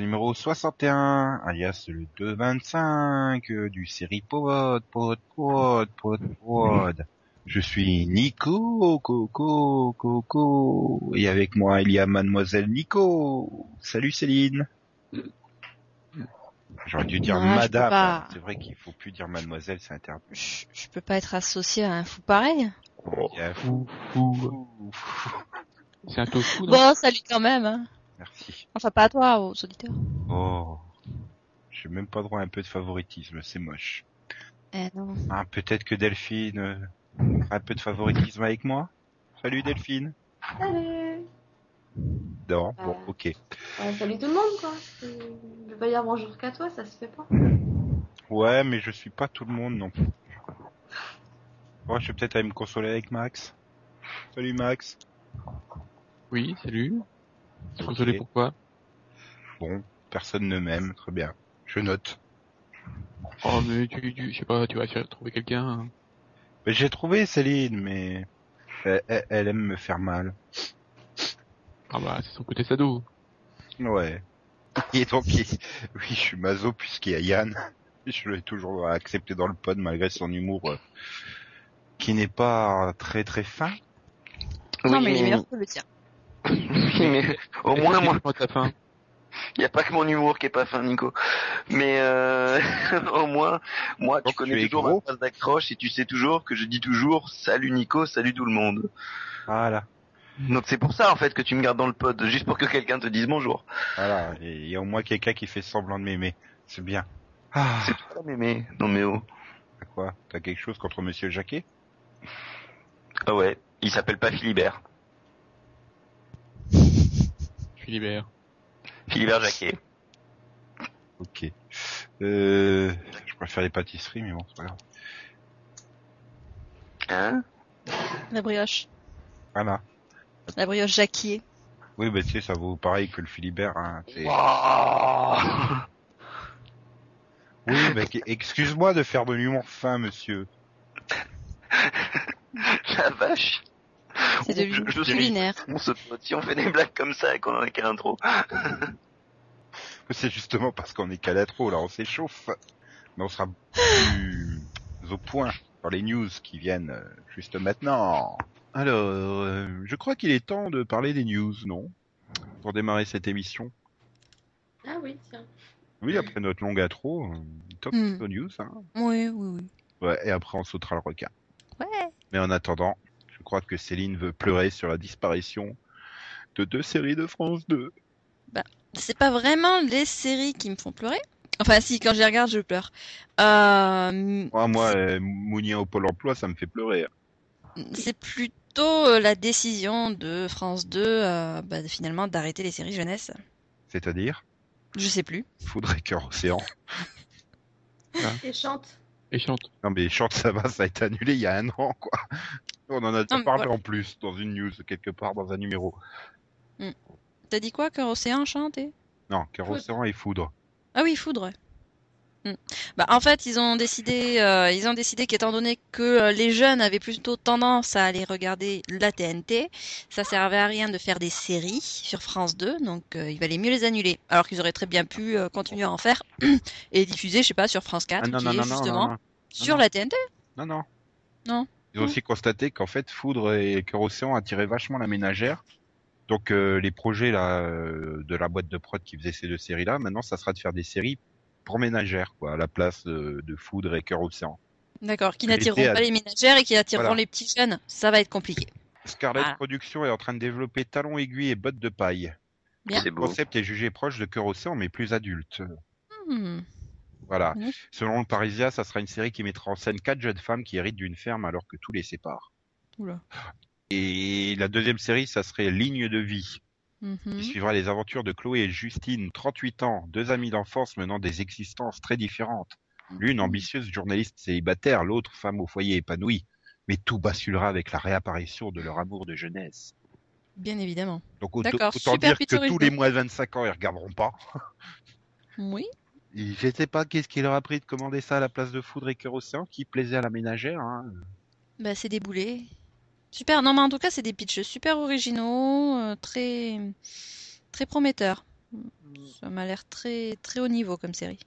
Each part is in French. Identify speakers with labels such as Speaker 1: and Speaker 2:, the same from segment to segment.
Speaker 1: Numéro 61, alias le 225 euh, du série Pod, Pod, Pod, Pod, Pod. Je suis Nico, Coco, Coco, et avec moi il y a Mademoiselle Nico. Salut Céline. J'aurais dû dire
Speaker 2: Non,
Speaker 1: Madame.
Speaker 2: pas.
Speaker 1: C'est vrai qu'il faut plus dire Mademoiselle, c'est interdit.
Speaker 2: Je, je peux pas être associé à un fou pareil.
Speaker 1: Il y a
Speaker 3: Fou, fou. C'est un tofu, non?
Speaker 2: Bon, salut quand même. Hein.
Speaker 1: Merci.
Speaker 2: Enfin, pas à toi, aux auditeurs.
Speaker 1: Oh, j'ai même pas droit à un peu de favoritisme, c'est moche.
Speaker 2: Eh non.
Speaker 1: Ah, peut-être que Delphine euh, a un peu de favoritisme avec moi. Salut Delphine.
Speaker 4: Salut
Speaker 1: Non, bon,
Speaker 4: Euh.
Speaker 1: ok.
Speaker 4: Ouais, Salut tout le monde quoi Je vais pas dire bonjour qu'à toi, ça se fait pas.
Speaker 1: Ouais, mais je suis pas tout le monde non plus. Moi, je vais peut-être aller me consoler avec Max. Salut Max.
Speaker 3: Oui, salut. Désolé pourquoi?
Speaker 1: Bon, personne ne m'aime, très bien. Je note.
Speaker 3: Oh, mais tu, tu, je sais pas, tu vas essayer de trouver quelqu'un. hein.
Speaker 1: Mais j'ai trouvé Céline, mais elle, elle- elle aime me faire mal.
Speaker 3: Ah bah, c'est son côté sado.
Speaker 1: Ouais. Et donc, il- oui, je suis maso puisqu'il y a Yann. Je l'ai toujours accepté dans le pod malgré son humour euh, qui n'est pas très très fin.
Speaker 2: non,
Speaker 5: Oui,
Speaker 2: mais il est meilleur que le tien.
Speaker 5: Mais au moins, moi, il n'y a pas que mon humour qui est pas fin, Nico. Mais euh, au moins, moi, tu connais
Speaker 1: tu
Speaker 5: toujours
Speaker 1: gros
Speaker 5: ma phrase d'accroche et tu sais toujours que je dis toujours salut Nico, salut tout le monde.
Speaker 1: Voilà.
Speaker 5: Donc c'est pour ça en fait que tu me gardes dans le pod, juste pour que quelqu'un te dise bonjour.
Speaker 1: Voilà. Il y a au moins quelqu'un qui fait semblant de m'aimer. C'est bien. Ah,
Speaker 5: C'est toi mémé. Non mais oh.
Speaker 1: t'as quoi? T'as quelque chose contre Monsieur Jacquet?
Speaker 5: Ah ouais, il s'appelle pas Philibert.
Speaker 3: Philibert.
Speaker 5: Philibert Jacquet.
Speaker 1: Ok. Euh, je préfère les pâtisseries, mais bon, c'est pas grave.
Speaker 5: Hein?
Speaker 2: La brioche.
Speaker 1: Voilà.
Speaker 2: La brioche Jacquier.
Speaker 1: Oui, bah tu sais, ça vaut pareil que le Philibert. Hein. Oui, bah, qu- excuse-moi de faire de l'humour fin, monsieur.
Speaker 5: La vache.
Speaker 2: C'est de
Speaker 5: Je- je suis-
Speaker 2: culinaire.
Speaker 5: On se si on fait des blagues comme ça et qu'on en a qu'à l'intro.
Speaker 1: C'est justement parce qu'on est qu'à l'intro, là, on s'échauffe. Mais on sera plus au point dans les news qui viennent euh, juste maintenant. Alors, euh, je crois qu'il est temps de parler des news, non? Pour démarrer cette émission.
Speaker 4: Ah oui, tiens.
Speaker 1: Oui, après notre longue intro, euh, top
Speaker 2: Hmm.
Speaker 1: news. Hein.
Speaker 2: Oui, oui, oui.
Speaker 1: Ouais, et après on sautera le requin.
Speaker 2: Ouais.
Speaker 1: Mais en attendant, je crois que Céline veut pleurer sur la disparition de deux séries de France 2.
Speaker 2: C'est pas vraiment les séries qui me font pleurer. Enfin, si, quand je les regarde, je pleure. Euh,
Speaker 1: Moi, moi, euh, Mounien au Pôle emploi, ça me fait pleurer.
Speaker 2: c'est plutôt euh, la décision de France 2, euh, bah, finalement, d'arrêter les séries jeunesse.
Speaker 1: C'est-à-dire?
Speaker 2: Je sais plus.
Speaker 1: Foudre et cœur océan.
Speaker 4: Et chante.
Speaker 3: Et chante.
Speaker 1: Non mais chante ça va, ça a été annulé il y a un an quoi. On en a déjà parlé
Speaker 2: voilà.
Speaker 1: en plus dans une news quelque part dans un numéro.
Speaker 2: T'as dit quoi, Cœur Océan chanté
Speaker 1: Non, cœur océan et foudre.
Speaker 2: Ah oui, Foudre. Hmm. Bah, en fait, ils ont décidé, euh, ils ont décidé qu'étant donné que euh, les jeunes avaient plutôt tendance à aller regarder la TNT, ça servait à rien de faire des séries sur France 2, donc euh, il valait mieux les annuler. Alors qu'ils auraient très bien pu continuer à en faire et diffuser, je sais pas, sur France 4,
Speaker 1: Ah non
Speaker 2: qui
Speaker 1: non
Speaker 2: est
Speaker 1: non,
Speaker 2: justement sur la TNT.
Speaker 1: non non.
Speaker 2: Non.
Speaker 1: Ils ont aussi constaté qu'en fait foudre et cœur océan attiraient vachement la ménagère. Donc les projets là de la boîte de prod qui faisait ces deux séries là, maintenant ça sera de faire des séries pour ménagères quoi, à la place de, de foudre et cœur océan.
Speaker 2: D'accord, qui n'attireront pas les ménagères et qui attireront
Speaker 1: Voilà.
Speaker 2: les petits jeunes. Ça va être compliqué.
Speaker 1: Scarlett
Speaker 2: Voilà.
Speaker 1: Productions est en train de développer talons aiguilles et bottes de paille.
Speaker 2: Bien.
Speaker 1: Le concept est jugé proche de cœur océan mais plus adulte.
Speaker 2: Hmm.
Speaker 1: Voilà. Selon le Parisien, ça sera une série qui mettra en scène quatre jeunes femmes qui héritent d'une ferme alors que tout les sépare.
Speaker 2: Oula.
Speaker 1: Et la deuxième série, ça serait Ligne de vie.
Speaker 2: Mhm.
Speaker 1: qui suivra les aventures de Chloé et Justine, 38 ans, deux amies d'enfance menant des existences très différentes. L'une ambitieuse journaliste célibataire, l'autre femme au foyer épanouie. Mais tout basculera avec la réapparition de leur amour de jeunesse.
Speaker 2: Bien évidemment.
Speaker 1: Donc autant, dire que tous les moins de 25 ans, ils regarderont pas.
Speaker 2: Oui.
Speaker 1: Je sais pas qu'est-ce qui leur a pris de commander ça à la place de Foudre et Cœur Océan, qui plaisait à la ménagère. Hein.
Speaker 2: Bah, c'est des boulets. Super. Non, mais en tout cas, c'est des pitchs super originaux, euh, très, très prometteurs. Ça m'a l'air très, très haut niveau comme série.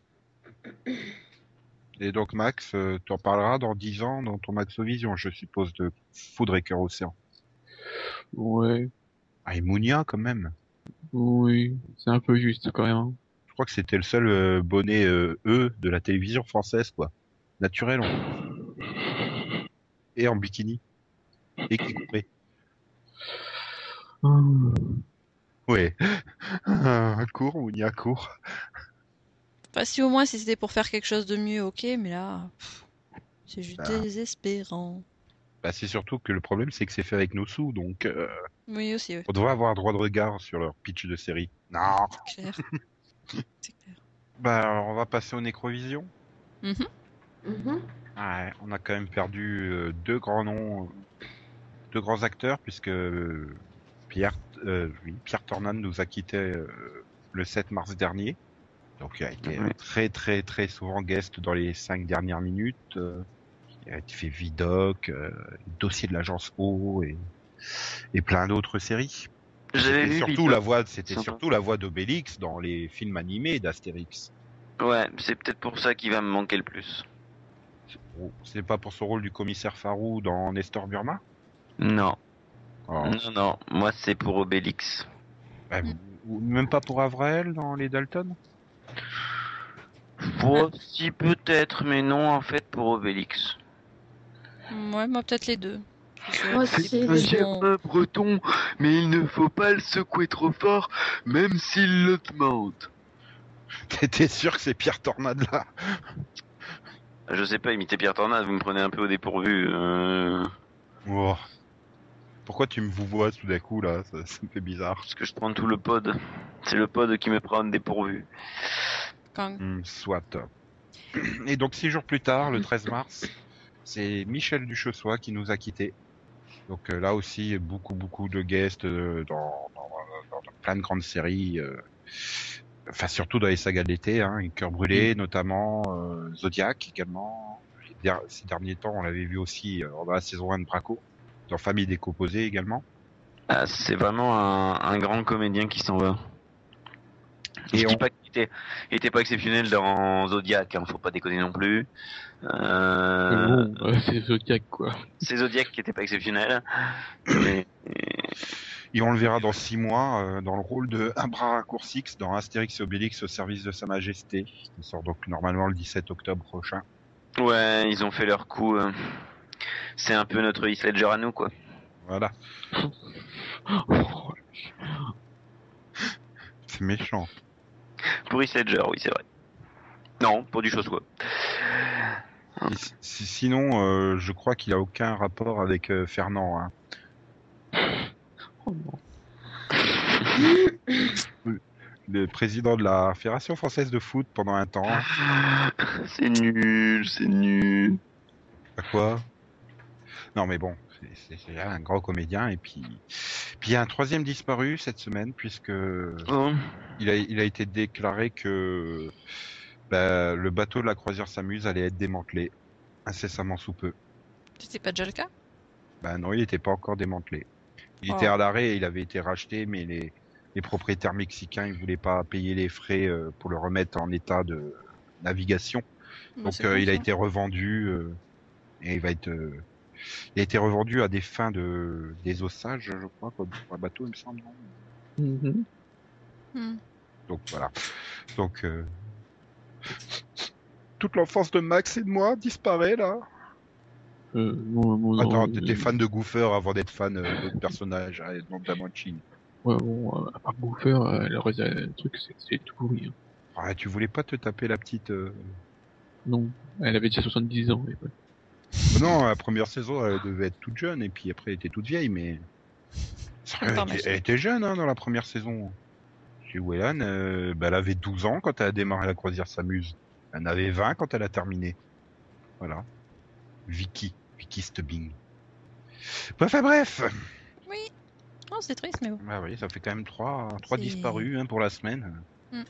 Speaker 1: Et donc Max, euh, tu en parleras dans 10 ans dans ton Maxovision, je suppose, de Foudre et Cœur Océan.
Speaker 3: Ouais,
Speaker 1: Ah, et Mounia quand même.
Speaker 3: oui, c'est un peu juste quand même. hein.
Speaker 1: Je crois que c'était le seul euh, bonnet euh, E de la télévision française, quoi. Naturel. En... plus. Et en bikini. Et qui coupait.
Speaker 3: Hum.
Speaker 1: Ouais. Un court ou n'y a court.
Speaker 2: Enfin, si au moins si c'était pour faire quelque chose de mieux, ok, mais là, pff, c'est juste
Speaker 1: Ah.
Speaker 2: désespérant.
Speaker 1: Bah, c'est surtout que le problème, c'est que c'est fait avec nos sous, donc euh,
Speaker 2: Oui, aussi, oui.
Speaker 1: on devrait avoir droit de regard sur leur pitch de série. Non.
Speaker 2: C'est clair. c'est clair.
Speaker 1: Bah, alors, on va passer aux Nécrovision.
Speaker 2: Mhm.
Speaker 4: Mhm.
Speaker 1: Ouais, on a quand même perdu euh, deux grands noms, euh, deux grands acteurs, puisque Pierre, euh, oui, Pierre Tornade nous a quitté euh, le 7 mars dernier. Donc il a été très très très souvent guest dans les cinq dernières minutes. euh, il a fait Vidoc, euh, Dossier de l'agence O et, et plein d'autres séries.
Speaker 5: J'avais
Speaker 1: C'était
Speaker 5: vu
Speaker 1: surtout la voix, c'était surtout la voix d'Obélix dans les films animés d'Astérix.
Speaker 5: Ouais, c'est peut-être pour ça qu'il va me manquer le plus.
Speaker 1: Oh, C'est pas pour son rôle du commissaire Farou dans Nestor Burma?
Speaker 5: Non,
Speaker 1: Oh.
Speaker 5: non, non. Moi, c'est pour Obélix.
Speaker 1: Bah,
Speaker 2: Mm.
Speaker 1: ou- ou même pas pour Avril dans les Dalton?
Speaker 5: Bon, si peut-être, mais non, en fait, pour Obélix.
Speaker 2: Ouais, moi peut-être les deux.
Speaker 4: Moi
Speaker 2: C'est
Speaker 3: un breton, mais il ne faut pas le secouer trop fort, même s'il le demande.
Speaker 1: T'étais sûr que c'est Pierre Tornade là?
Speaker 5: Je sais pas, imiter Pierre Tornade, vous me prenez un peu au dépourvu. Euh...
Speaker 1: Oh. Pourquoi tu me vous vois tout d'un coup là? Ça, ça me fait bizarre.
Speaker 5: Parce que je prends tout le pod. C'est le pod qui me prend dépourvu.
Speaker 2: Quand-
Speaker 1: Hmm, soit. Et donc six jours plus tard, le 13 mars, c'est Michel Duchossois qui nous a quittés. Donc euh, là aussi, beaucoup beaucoup de guests euh, dans, dans, dans- dans plein de grandes séries. euh, Enfin surtout dans les sagas d'été, hein, Cœur brûlé notamment, euh, Zodiac également. Ces derniers temps, on l'avait vu aussi euh, dans la saison 1 de Braco, dans Famille décomposée également.
Speaker 5: Ah, c'est vraiment un, un grand comédien qui s'en va.
Speaker 1: Et
Speaker 5: je dis
Speaker 1: on-
Speaker 5: pas qu'il était, il était pas exceptionnel dans Zodiac, hein, faut pas déconner non plus. Euh,
Speaker 3: Bon, euh, c'est Zodiac quoi.
Speaker 5: c'est Zodiac qui était pas exceptionnel. Mais,
Speaker 1: Et on le verra dans six mois euh, dans le rôle de Abracoursix dans Astérix et Obélix au service de Sa Majesté, qui sort donc normalement le 17 octobre prochain.
Speaker 5: ouais, ils ont fait leur coup. C'est un peu notre Heath Ledger à nous, quoi.
Speaker 1: Voilà, c'est méchant.
Speaker 5: Pour Heath Ledger, oui, c'est vrai. Non, pour du chose, quoi.
Speaker 1: Si- sinon, euh, je crois qu'il a aucun rapport avec euh, Fernand. Hein.
Speaker 3: oh non.
Speaker 1: Le président de la Fédération française de foot pendant un temps.
Speaker 5: C'est nul, c'est nul.
Speaker 1: À quoi? Non mais bon, c'est- c'est c'est un grand comédien et puis puis il y a un troisième disparu cette semaine puisque
Speaker 5: Oh.
Speaker 1: il a il a été déclaré que bah, le bateau de la croisière s'amuse allait être démantelé incessamment sous peu.
Speaker 2: C'était pas déjà le cas?
Speaker 1: Bah non, il n'était pas encore démantelé. Il
Speaker 2: Oh.
Speaker 1: était à l'arrêt il avait été racheté, mais les, les propriétaires mexicains ils voulaient pas payer les frais euh, pour le remettre en état de navigation.
Speaker 2: Bah,
Speaker 1: Donc euh, il a été revendu euh, et il va être euh, il a été revendu à des fins de désossage, je crois, comme pour un bateau, il me semble. non
Speaker 3: Mhm.
Speaker 2: Hmm.
Speaker 1: Donc voilà. Donc euh, toute l'enfance de Max et de moi disparaît là.
Speaker 3: Euh, non, non, non,
Speaker 1: Attends, t'étais fan de Goofer avant d'être fan euh, d'autres personnages, hein, notamment de Chine.
Speaker 3: Ouais, bon, euh, à part euh, le reste euh, truc, c'est- tout pourri. hein.
Speaker 1: Ah, tu voulais pas te taper la petite. euh,
Speaker 3: Non, elle avait déjà 70 ans. l'époque.
Speaker 1: Non, la première saison, elle devait être toute jeune, et puis après, elle était toute vieille, mais... Elle
Speaker 2: Attends,
Speaker 1: était, elle était jeune hein, dans la première saison. Chez Whelan, euh, bah, elle avait 12 ans quand elle a démarré la croisière s'amuse. Elle en avait 20 quand elle a terminé. Voilà. Vicky. Vicky Stubbing. Enfin bref.
Speaker 2: Oh, c'est triste, mais bon.
Speaker 1: Bah oui, ça fait quand même trois, trois
Speaker 2: C'est-
Speaker 1: disparus hein, pour la semaine.
Speaker 2: Mm.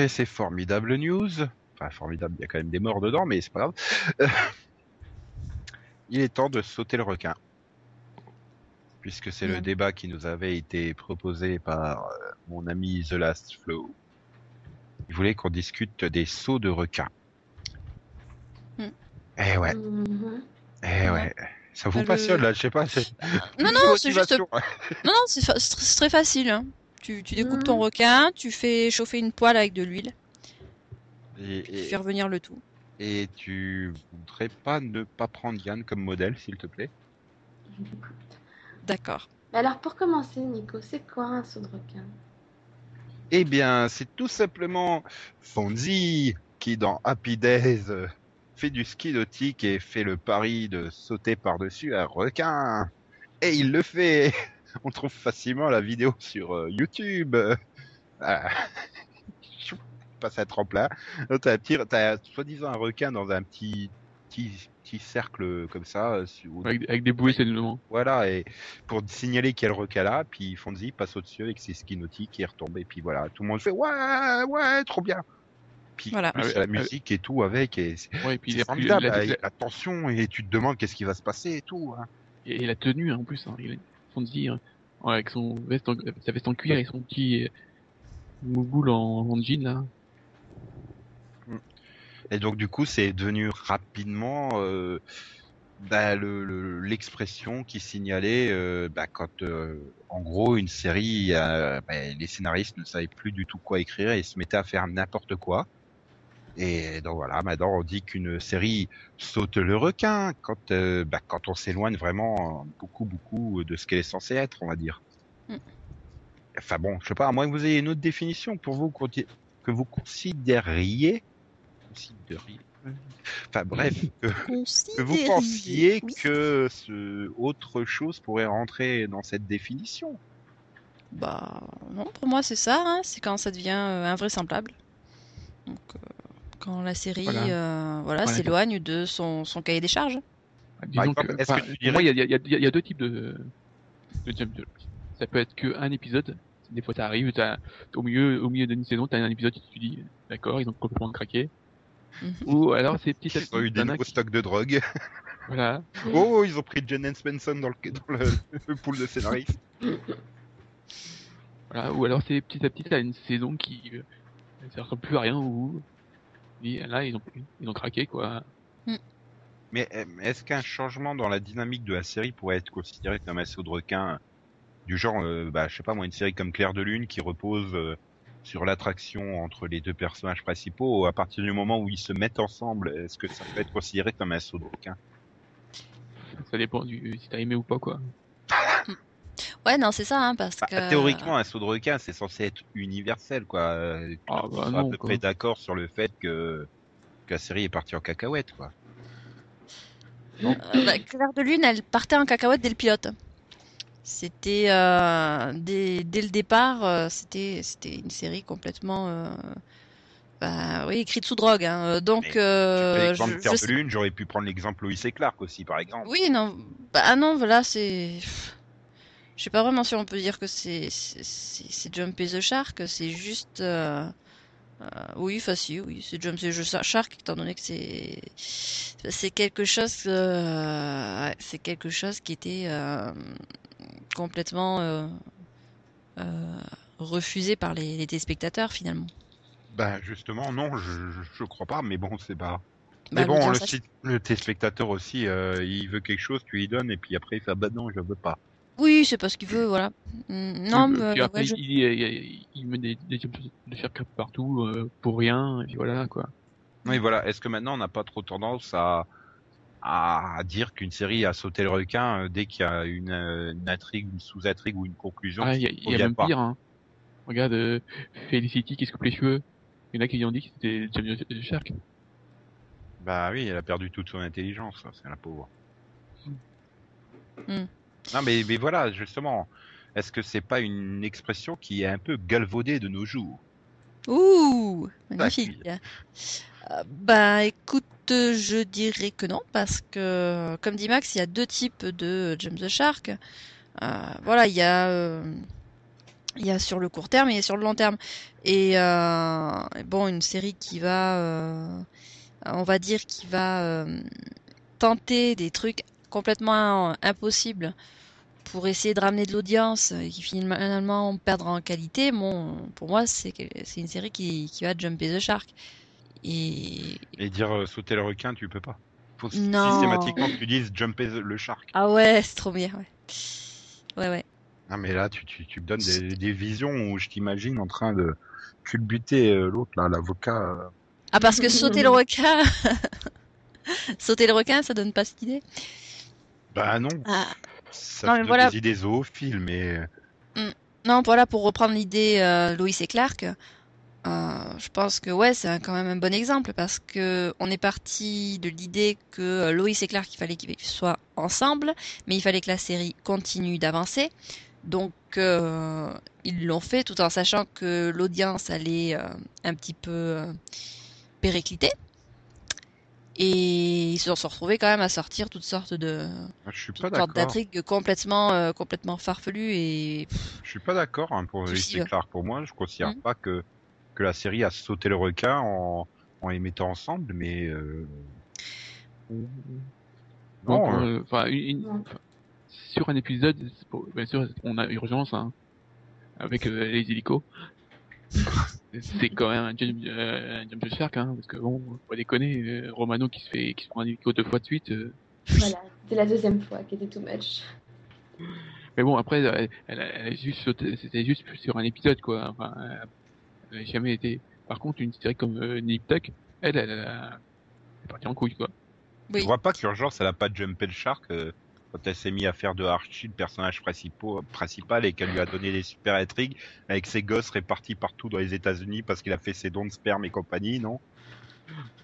Speaker 1: Après ces formidables news. Enfin, formidable, il y a quand même des morts dedans, mais c'est pas grave. Euh, il est temps de sauter le requin. Puisque c'est le débat qui nous avait été proposé par euh, mon ami The Last Flow. Il voulait qu'on discute des sauts de requin.
Speaker 2: Hmm.
Speaker 1: Eh ouais,
Speaker 4: Mhm.
Speaker 1: eh ouais. Ça vous
Speaker 2: le-
Speaker 1: passionne là, je sais pas.
Speaker 2: Non, non, c'est juste. Non, non, c'est fa- très facile. Tu, tu découpes ton requin, tu fais chauffer une poêle avec de l'huile,
Speaker 1: Et,
Speaker 2: tu
Speaker 1: et-
Speaker 2: fais revenir le tout.
Speaker 1: et tu voudrais pas ne pas prendre Yann comme modèle, s'il te plaît?
Speaker 2: D'accord.
Speaker 4: Mais alors, pour commencer, Nico, c'est quoi un saut de requin?
Speaker 1: Eh bien, c'est tout simplement Fonzie qui, dans Happy Days, fait du ski nautique et fait le pari de sauter par-dessus un requin. Et il le fait. On trouve facilement la vidéo sur euh, YouTube. Euh, chou, passe un tremplin. T'as un petit, t'as soi-disant un requin dans un petit, petit, petit cercle comme ça. euh, sur-
Speaker 6: Avec, avec des bouées, c'est le moment.
Speaker 1: voilà, et pour signaler qu'il y a le requin là, puis Fonzie passe au-dessus avec ses skis nautiques et retombe, et puis voilà, tout le monde fait ouais, ouais, trop bien. Puis
Speaker 2: Voilà.
Speaker 1: plus,
Speaker 6: Ah
Speaker 1: la
Speaker 6: ah
Speaker 1: musique et tout avec, et c'est
Speaker 6: Ouais, et puis
Speaker 1: c'est
Speaker 6: la,
Speaker 1: formidable,
Speaker 6: la-
Speaker 1: avec
Speaker 6: la-
Speaker 1: la tension, et tu te demandes qu'est-ce qui va se passer et tout. hein.
Speaker 6: et la tenue, hein, en plus. Hein, il avec son veste en, sa veste en cuir et son petit euh, mougoule en, en jean, là.
Speaker 1: Et donc du coup, c'est devenu rapidement euh, bah, le- le- l'expression qui signalait euh, bah, quand, euh, en gros, une série, bah, les scénaristes ne savaient plus du tout quoi écrire et se mettaient à faire n'importe quoi. Et donc voilà, maintenant on dit qu'une série saute le requin quand, euh, bah, quand on s'éloigne vraiment beaucoup, beaucoup de ce qu'elle est censée être, on va dire.
Speaker 2: Mm.
Speaker 1: Enfin bon, je sais pas, à moins que vous ayez une autre définition pour vous que vous considériez, considériez, enfin bref, que, que vous pensiez
Speaker 2: Oui.
Speaker 1: que ce autre chose pourrait rentrer dans cette définition.
Speaker 2: Bah non, pour moi c'est ça, hein, c'est quand ça devient euh, invraisemblable. Donc euh, quand la série
Speaker 6: Voilà.
Speaker 2: euh, voilà,
Speaker 6: Voilà.
Speaker 2: s'éloigne de son, son cahier des charges.
Speaker 1: Exemple,
Speaker 6: que,
Speaker 1: que tu
Speaker 6: moi, il y a, y, y y deux types de, de jump jump. Ça peut être que un épisode. Des fois, ça arrive, t'as, au milieu, au milieu d'une saison, t'as un épisode où tu te dis, d'accord, ils ont complètement craqué.
Speaker 2: Mhm.
Speaker 6: Ou alors, c'est petit à
Speaker 1: Ils
Speaker 6: petit.
Speaker 1: ont eu des nouveaux
Speaker 6: qui-
Speaker 1: stocks de drogue.
Speaker 6: Voilà.
Speaker 1: Oh, ils ont pris Jen Svensson dans le, dans le, le pool de scénaristes.
Speaker 6: Voilà. Ou alors, c'est petit à petit, t'as une saison qui, euh, ça ressemble plus à rien ou, là, ils ont, ils ont craqué, quoi.
Speaker 1: Mais euh, est-ce qu'un changement dans la dynamique de la série pourrait être considéré comme un saut de requin du genre, euh, bah, je sais pas moi, une série comme Claire de Lune qui repose euh, sur l'attraction entre les deux personnages principaux, à partir du moment où ils se mettent ensemble, est-ce que ça peut être considéré comme un saut de requin?
Speaker 6: Ça dépend du, si t'as aimé ou pas, quoi.
Speaker 2: Ouais, non, c'est ça, hein, parce
Speaker 1: Bah,
Speaker 2: que
Speaker 1: Théoriquement, un saut de requin, c'est censé être universel, quoi. Euh,
Speaker 6: Ah, bah
Speaker 1: sera à peu
Speaker 6: quoi.
Speaker 1: près d'accord sur le fait que, que la série est partie en cacahuète, quoi.
Speaker 2: Euh, bah, Claire de Lune, elle partait en cacahuète dès le pilote. C'était euh, dès, dès le départ, euh, c'était c'était une série complètement, euh, bah, oui, écrite sous drogue. hein. Donc, euh, je
Speaker 1: de Lune, j'aurais pu prendre l'exemple Loïs et Clark aussi, par exemple.
Speaker 2: oui, non, bah ah non, voilà, c'est, je sais pas vraiment si on peut dire que c'est c'est Jumper the Shark, c'est juste, euh, euh, oui, facile, oui, c'est Jumper the Shark, étant donné que c'est c'est quelque chose, euh, c'est quelque chose qui était complètement refusé par les, les téléspectateurs finalement.
Speaker 1: Ben justement, non, je, je, je crois pas, mais bon, c'est pas.
Speaker 2: Bah,
Speaker 1: mais bon, le, téléspectateur aussi, euh, il veut quelque chose, tu lui donnes, et puis après il fait ah bah non, je veux pas.
Speaker 2: Oui, c'est pas ce qu'il veut, voilà. Mm, Non,
Speaker 6: Puis,
Speaker 2: mais
Speaker 6: puis après,
Speaker 2: ouais, je-
Speaker 6: il, il, il met des, des de faire partout euh, pour rien, et puis voilà quoi.
Speaker 1: Oui, voilà. Est-ce que maintenant on n'a pas trop tendance à à dire qu'une série a sauté le requin euh, dès qu'il y a une, euh, une intrigue, une sous-intrigue ou une conclusion
Speaker 6: Ah, il y a, y a même
Speaker 1: pas?
Speaker 6: pire. Hein. Regarde, euh, Felicity qui se coupe les cheveux. Il y en a qui ont dit que c'était Jamie Shark.
Speaker 1: Bah oui, elle a perdu toute son intelligence, ça, c'est la pauvre.
Speaker 2: Hmm.
Speaker 1: Non mais, mais voilà, justement, est-ce que c'est pas une expression qui est un peu galvaudée de nos jours?
Speaker 2: Ouh, magnifique. Euh, bah écoute, je dirais que non, parce que comme dit Max, il y a deux types de James the Shark. Euh, voilà, il y a euh, il y a sur le court terme et il y a sur le long terme. Et euh, bon, une série qui va, on va dire, qui va tenter des trucs complètement impossibles pour essayer de ramener de l'audience et qui finalement perdre en qualité, bon, pour moi, c'est une série qui, qui va jumper the shark. Et
Speaker 1: Et dire euh, sauter le requin, tu peux pas. Faut
Speaker 2: Non.
Speaker 1: systématiquement que tu dises jumper the- le shark.
Speaker 2: ah ouais, c'est trop bien, ouais. Ouais, ouais.
Speaker 1: Non mais là, tu, tu, tu me donnes des, des visions où je t'imagine en train de culbuter euh, l'autre, là, l'avocat. euh.
Speaker 2: Ah parce que sauter le requin, sauter le requin, ça donne pas cette idée.
Speaker 1: Bah non,
Speaker 2: Ah.
Speaker 1: ça
Speaker 2: Non, mais voilà.
Speaker 1: des idées zoophiles, mais...
Speaker 2: Non, voilà, pour reprendre l'idée euh, Lois et Clark, euh, je pense que ouais, c'est quand même un bon exemple parce que on est parti de l'idée que euh, Lois et Clark, il fallait qu'ils soient ensemble, mais il fallait que la série continue d'avancer. Donc euh, ils l'ont fait tout en sachant que l'audience allait un petit peu péricliter. Et ils se sont retrouvés quand même à sortir toutes sortes de
Speaker 1: Je suis
Speaker 2: toutes
Speaker 1: pas
Speaker 2: sortes d'intrigues complètement euh, complètement farfelues et
Speaker 1: Je suis pas d'accord hein, pour
Speaker 2: ouais.
Speaker 1: Clark. Pour moi, je considère
Speaker 2: Mhm.
Speaker 1: pas que que la série a sauté le requin en en les mettant ensemble, mais euh, non. euh,
Speaker 6: euh, une- une- sur un épisode, c'est bien sûr, on a urgence hein, avec euh, les hélicos. C'est quand même un James, euh, un James Shark, hein, parce que bon, faut pas déconner, euh, Romano qui se fait, qui se prend un hélico deux fois de suite. euh,
Speaker 4: Voilà, c'était la deuxième fois qui était too much.
Speaker 6: Mais bon, après, elle, elle, a- elle a juste sauté- c'était juste sur un épisode, quoi. Enfin, elle, elle a jamais été. Par contre, une série comme euh, Nip Tuck, elle, elle, elle est partie en couille, quoi.
Speaker 2: Oui.
Speaker 1: Je vois pas que l'urgence, elle a pas jumpé le shark euh, quand elle s'est mis à faire de Archie le personnage principal, et qu'elle lui a donné des super intrigues avec ses gosses répartis partout dans les États-Unis parce qu'il a fait ses dons de sperme et compagnie, non?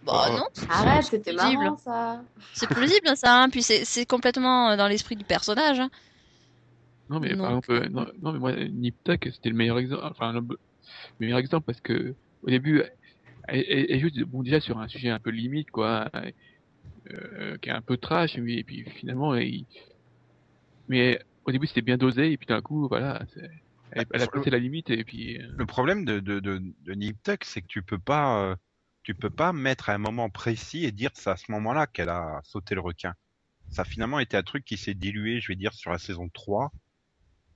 Speaker 2: Bah
Speaker 6: Oh.
Speaker 2: non,
Speaker 4: Arrête, c'était
Speaker 2: plausible.
Speaker 4: marrant ça.
Speaker 2: c'est plausible ça, hein. puis c'est c'est complètement euh, dans l'esprit du personnage. hein.
Speaker 6: Non, mais par exemple, euh, non, non, mais moi, Nip Tuck, c'était le meilleur exemple, enfin, le meilleur exemple parce que, au début, elle, elle, elle joue, bon, déjà sur un sujet un peu limite, quoi, euh, qui est un peu trash, mais, et puis finalement, il... mais au début, c'était bien dosé, et puis d'un coup, voilà, c'est- elle, elle a passé la limite, et puis, euh,
Speaker 1: Le problème de, de, de, de Nip Tuck, c'est que tu peux pas, euh, tu peux pas mettre à un moment précis et dire que c'est à ce moment-là qu'elle a sauté le requin. Ça a finalement été un truc qui s'est dilué, je vais dire, sur la saison 3,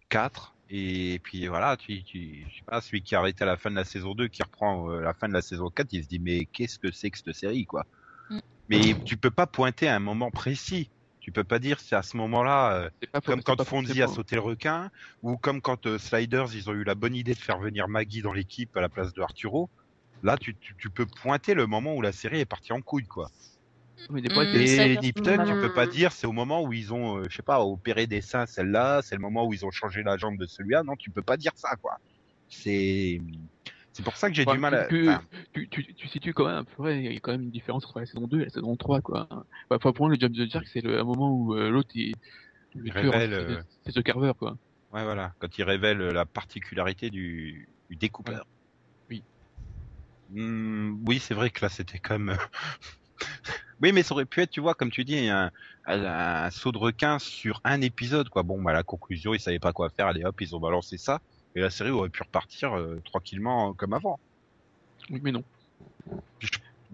Speaker 1: 4, et puis voilà, tu, tu, je sais pas, celui qui a arrêté à la fin de la saison 2, qui reprend euh, la fin de la saison 4, il se dit, mais qu'est-ce que c'est que cette série, quoi? Mais tu peux pas pointer à un moment précis. Tu peux pas dire c'est à ce moment-là, euh, comme quand Fonzie a sauté le requin, ou comme quand euh, Sliders, ils ont eu la bonne idée de faire venir Maggie dans l'équipe à la place de Arturo. Là, tu, tu, tu peux pointer le moment où la série est partie en couille, quoi.
Speaker 6: Mais des fois,
Speaker 2: Mm,
Speaker 1: Et
Speaker 2: bien
Speaker 1: Nip
Speaker 2: sûr.
Speaker 1: Tuck, tu peux pas dire c'est au moment où ils ont, euh, je sais pas, opéré des seins celle-là, c'est le moment où ils ont changé la jambe de celui-là. Non, tu peux pas dire ça, quoi. C'est, c'est pour ça que j'ai
Speaker 6: Enfin,
Speaker 1: du mal à.
Speaker 6: tu-
Speaker 1: enfin,
Speaker 6: tu, tu, tu situes quand même un peu, ouais, il y a quand même une différence entre la saison 2 et la saison 3, quoi. Enfin, pour moi, le James the Shark, c'est le un moment où euh, l'autre, il,
Speaker 1: révèle,
Speaker 6: c'est-
Speaker 1: euh,
Speaker 6: c'est ce Carver, quoi.
Speaker 1: Ouais, voilà. Quand il révèle la particularité du, du découpeur.
Speaker 6: Oui.
Speaker 1: Hmm, oui, c'est vrai que là, c'était comme. oui, mais ça aurait pu être, tu vois, comme tu dis, un, un, un saut de requin sur un épisode, quoi. Bon, bah, la conclusion, ils savaient pas quoi faire. Allez, hop, ils ont balancé ça. Et la série aurait pu repartir euh, tranquillement euh, comme avant.
Speaker 6: Oui, mais non.